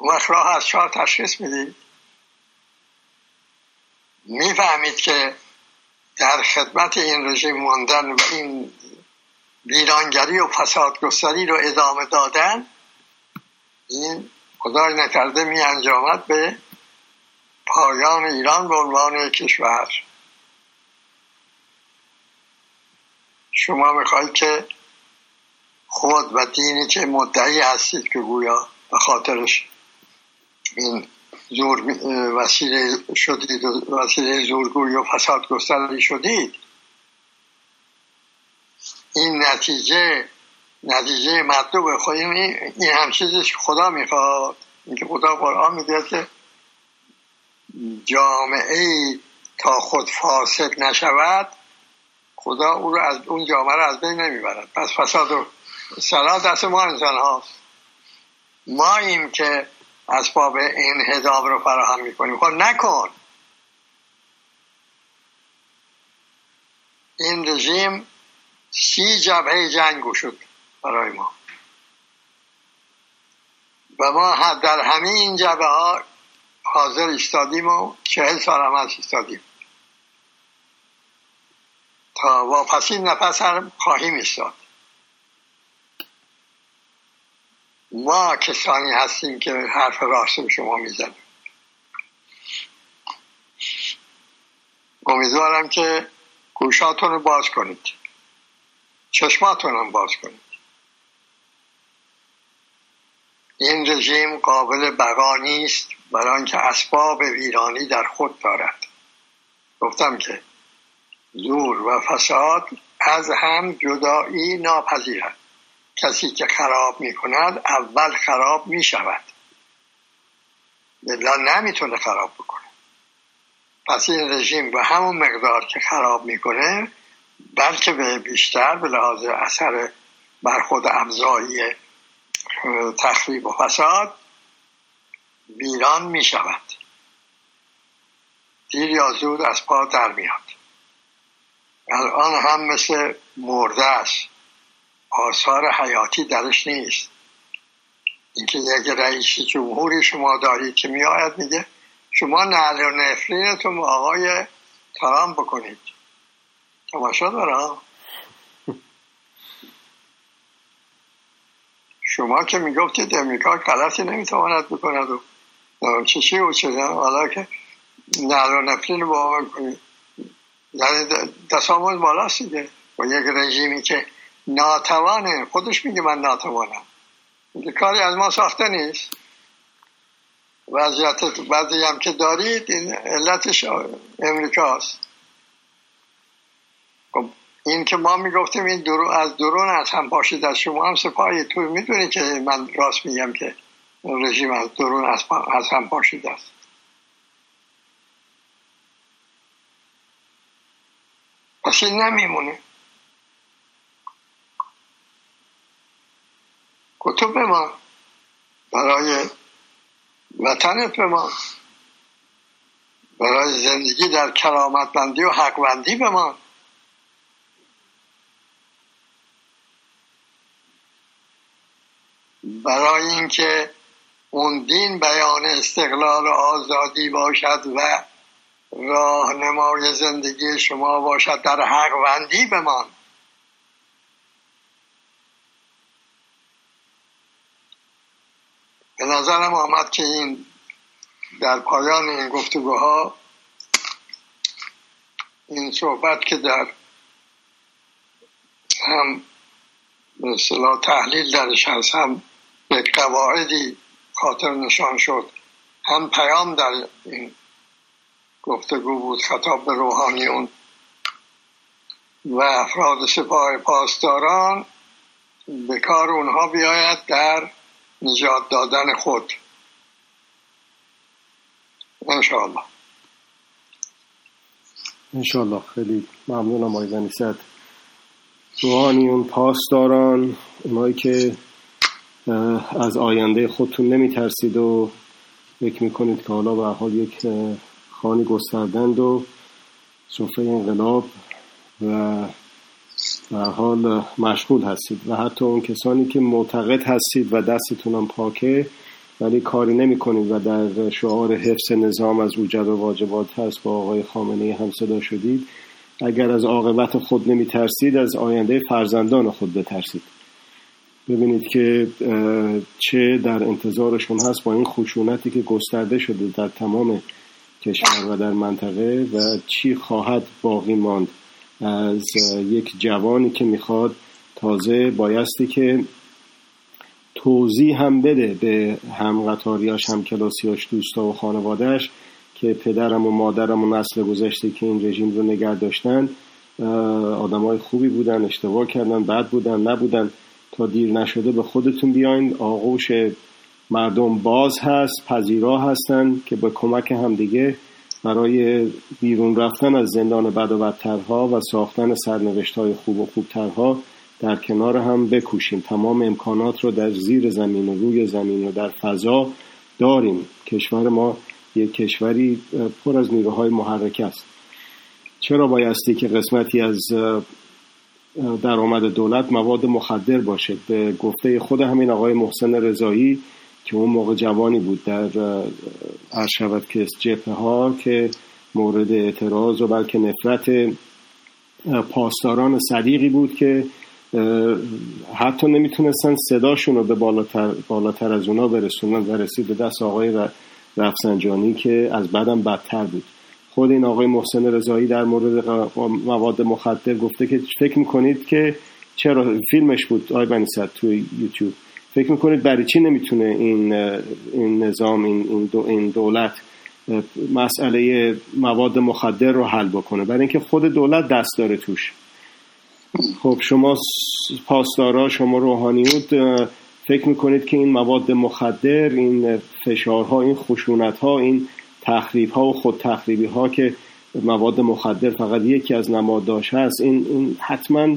وقت راه از چهار تشخیص می‌دید. می‌فهمید که در خدمت این رژیم ماندن و این ویرانگری و فسادگستری رو ادامه دادن این خدای نکرده می انجامد به پایان ایران به عنوان کشور. شما می‌خواهید که خود و دینی که مدعی هستید که گویا به خاطرش این زور وسیله شدید وسیله زورگوی و فساد گستری شدید. این نتیجه نتیجه مطلوب خود این, این هم که خدا می‌خواد. اینکه خدا قرآن میگه که جامعه تا خود فاسد نشود خدا او رو از اون جامعه رو از بین نمی‌برد. پس فساد و سلا دست ما انسان هاست ما ایم که اسباب این هداب رو فراهم می‌کنیم. خب نکن. این رژیم سی جبهه جنگ شد برای ما. و ما در همه این جبهه ها حاضر ایستادیم و چهل سال هم از ایستادیم. تا واپسین نفس هم خواهیم ایستاد. ما کسانی هستیم که حرف راست شما می‌زنیم. امیدوارم که گوشاتون رو باز کنید. چشماتون هم باز کنید. این رژیم قابل بقا نیست برای آنکه اسباب ویرانی در خود دارد. گفتم که زور و فساد از هم جدایی ناپذیرند. کسی که خراب می کند اول خراب می شود بلا نمی‌تونه خراب بکنه. پس این رژیم به همون مقدار که خراب می‌کنه بلکه به بیشتر به لحاظ اثر بر خود امضایی تخریب و فساد ویران می شود دیر یا زود از پا در میاد. الان هم مثل مرده است. آثار حیاتی درش نیست. اینکه یک رئیس جمهوری شما دارید که میآید میگه شما نعل و نفرینتون آقای ترام بکنید. تماشا داره شما که می‌گفتید امریکا غلطی نمی‌تواند بکند و چه چی و چه حالا که نعل و نفرین با کنید یعنی تصامل بالاست با یک رژیمی که ناتوانه خودش میگه من ناتوانم. کاری از ما ساخته نیست. وضعیت بعدی هم که دارید این علتش امریکاست. خب این که ما می‌گفتیم این درون از درون از هم پاشید از شما هم سپاهی. تو می‌دونی که من راست میگم که رژیم از درون از, از هم پاشید است. پس این نمیمونه. کتب ما برای وطنت به ما برای زندگی در کرامتمندی و حقوندی به ما. برای اینکه اون دین بیان استقلال و آزادی باشد و راهنمای زندگی شما باشد در حقوندی بمان به نظرم آمد که این در پایان این گفتگوها این صحبت که در هم به تحلیل درش هست هم به قواعدی خاطر نشان شد هم پیام در این گفتگو بود خطاب به روحانیون و افراد سپاه پاسداران به کار اونها بیاید در نجات دادن خود. انشاءالله. انشاءالله. خیلی ممنونم آقای بنیصد روحانیون پاسداران اونایی که از آینده خودتون نمی ترسید و فکر می‌کنید که حالا به حال یک خانی گستردند و صفحه انقلاب و حال مشغول هستید و حتی اون کسانی که معتقد هستید و دستتون هم پاکه ولی کاری نمی کنید و در شعار حفظ نظام از اوجب واجبات هست با آقای خامنه هم صدا شدید. اگر از عاقبت خود نمی ترسید از آینده فرزندان خود بترسید. ببینید که چه در انتظارشون هست با این خشونتی که گسترده شده در تمام کشور و در منطقه و چی خواهد باقی ماند. از یک جوانی که می‌خواد تازه بایستی که توضیح هم بده به هم قطاریاش هم کلاسیاش دوستا و خانوادهش که پدرم و مادرم و نسل گذشته که این رژیم رو نگه داشتن آدم های خوبی بودن اشتباه کردن بد بودن نبودن. تا دیر نشده به خودتون بیاین. آغوش مردم باز هست پذیرا هستن که به کمک همدیگه برای بیرون رفتن از زندان بد و بدترها و ساختن سرنوشت های خوب و خوبترها در کنار هم بکوشیم. تمام امکانات رو در زیر زمین و روی زمین و در فضا داریم. کشور ما یک کشوری پر از نیروهای محرکه است. چرا بایستی که قسمتی از درآمد دولت مواد مخدر باشه؟ به گفته خود همین آقای محسن رضایی که اون موقع جوانی بود در عرض شود که جبهه ها که مورد اعتراض و بلکه نفرت پاسداران صدیقی بود که حتی نمی‌تونستن صداشون رو به بالاتر, بالاتر از اونا برسونن و رسید به دست آقای رفسنجانی که از بعدم بدتر بود. خود این آقای محسن رضایی در مورد مواد مخدر گفته که فکر می‌کنید که چرا؟ فیلمش بود آقای بنیصد توی یوتیوب. فکر می‌کنید برای چی نمی‌تونه این این نظام این این دولت مسئله مواد مخدر رو حل بکنه؟ برای اینکه خود دولت دست داره توش. خب شما پاسدارا شما روحانیوت فکر می‌کنید که این مواد مخدر این فشارها این خشونت ها این تخریب ها و خود تخریبی ها که مواد مخدر فقط یکی از نماداش هست این, این حتما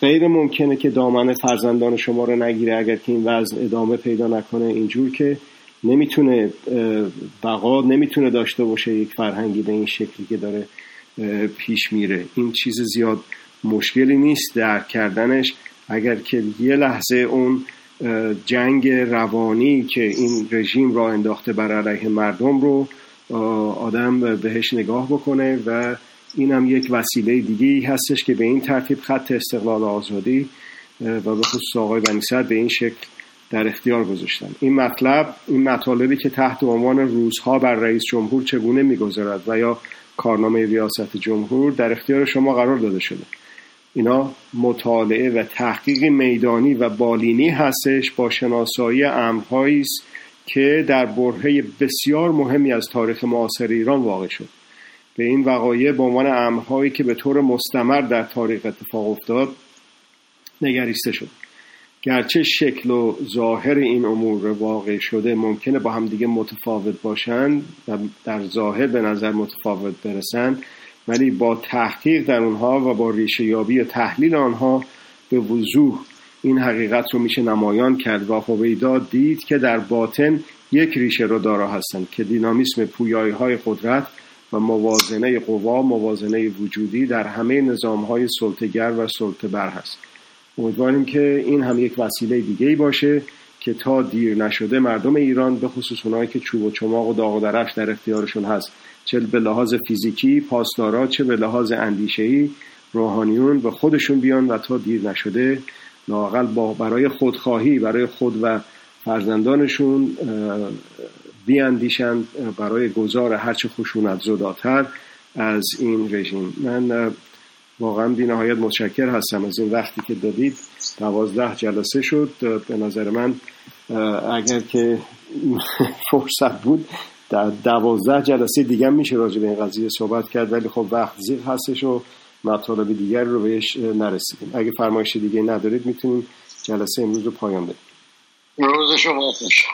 غیر ممکنه که دامن فرزندان شما رو نگیره اگر که این وضع ادامه پیدا نکنه اینجور که نمی‌تونه بقا نمی‌تونه داشته باشه یک فرهنگی به این شکلی که داره پیش میره. این چیز زیاد مشکلی نیست درک کردنش. اگر که یه لحظه اون جنگ روانی که این رژیم را انداخته بر علیه مردم رو آدم بهش نگاه بکنه و این هم یک وسیله دیگه هستش که به این ترتیب خط استقلال آزادی و به خصوص آقای بنی به این شکل در اختیار گذاشتن. این مطلب این مطالبی که تحت عنوان روزها بر رئیس جمهور چگونه میگذرد و یا کارنامه ریاست جمهور در اختیار شما قرار داده شده. اینا مطالعه و تحقیق میدانی و بالینی هستش با شناسایی امرهایی است که در برهه بسیار مهمی از تاریخ معاصر ایران واقع شد. به این وقایع به عنوان امرهایی که به طور مستمر در تاریخ اتفاق افتاد نگریسته شد. گرچه شکل و ظاهر این امور واقع شده ممکنه با هم دیگه متفاوت باشند و در ظاهر به نظر متفاوت برسند ولی با تحقیق در اونها و با ریشه یابی و تحلیل آنها به وضوح این حقیقت رو میشه نمایان کرد و هویدا دید که در باطن یک ریشه رو دارا هستند که دینامیسم پویایی های قدرت و موازنه قوا موازنه وجودی در همه نظام های سلطگر و سلطبر هست. امیدواریم که این هم یک وسیله دیگه باشه که تا دیر نشده مردم ایران به خصوص اونایی که چوب و چماق و داغ و درفش در اختیارشون هست چه به لحاظ فیزیکی پاسدارا چه به لحاظ اندیشهی روحانیون به خودشون بیان و تا دیر نشده لاقل با برای خودخواهی برای خود و فرزندانشون بیاندیشند برای گذار هرچه خشونت زداتر از این رژیم. من واقعا بی نهایت متشکر هستم از این وقتی که دادید. دوازده جلسه شد. به نظر من اگر که فرصت بود در دوازده جلسه دیگه میشه راجع به این قضیه صحبت کرد ولی خب وقت زیر هستش و مطالب دیگر رو بهش نرسیدیم. اگه فرمایش دیگه ندارید می‌تونیم جلسه امروز رو پایان بدیم. روز شما خوش.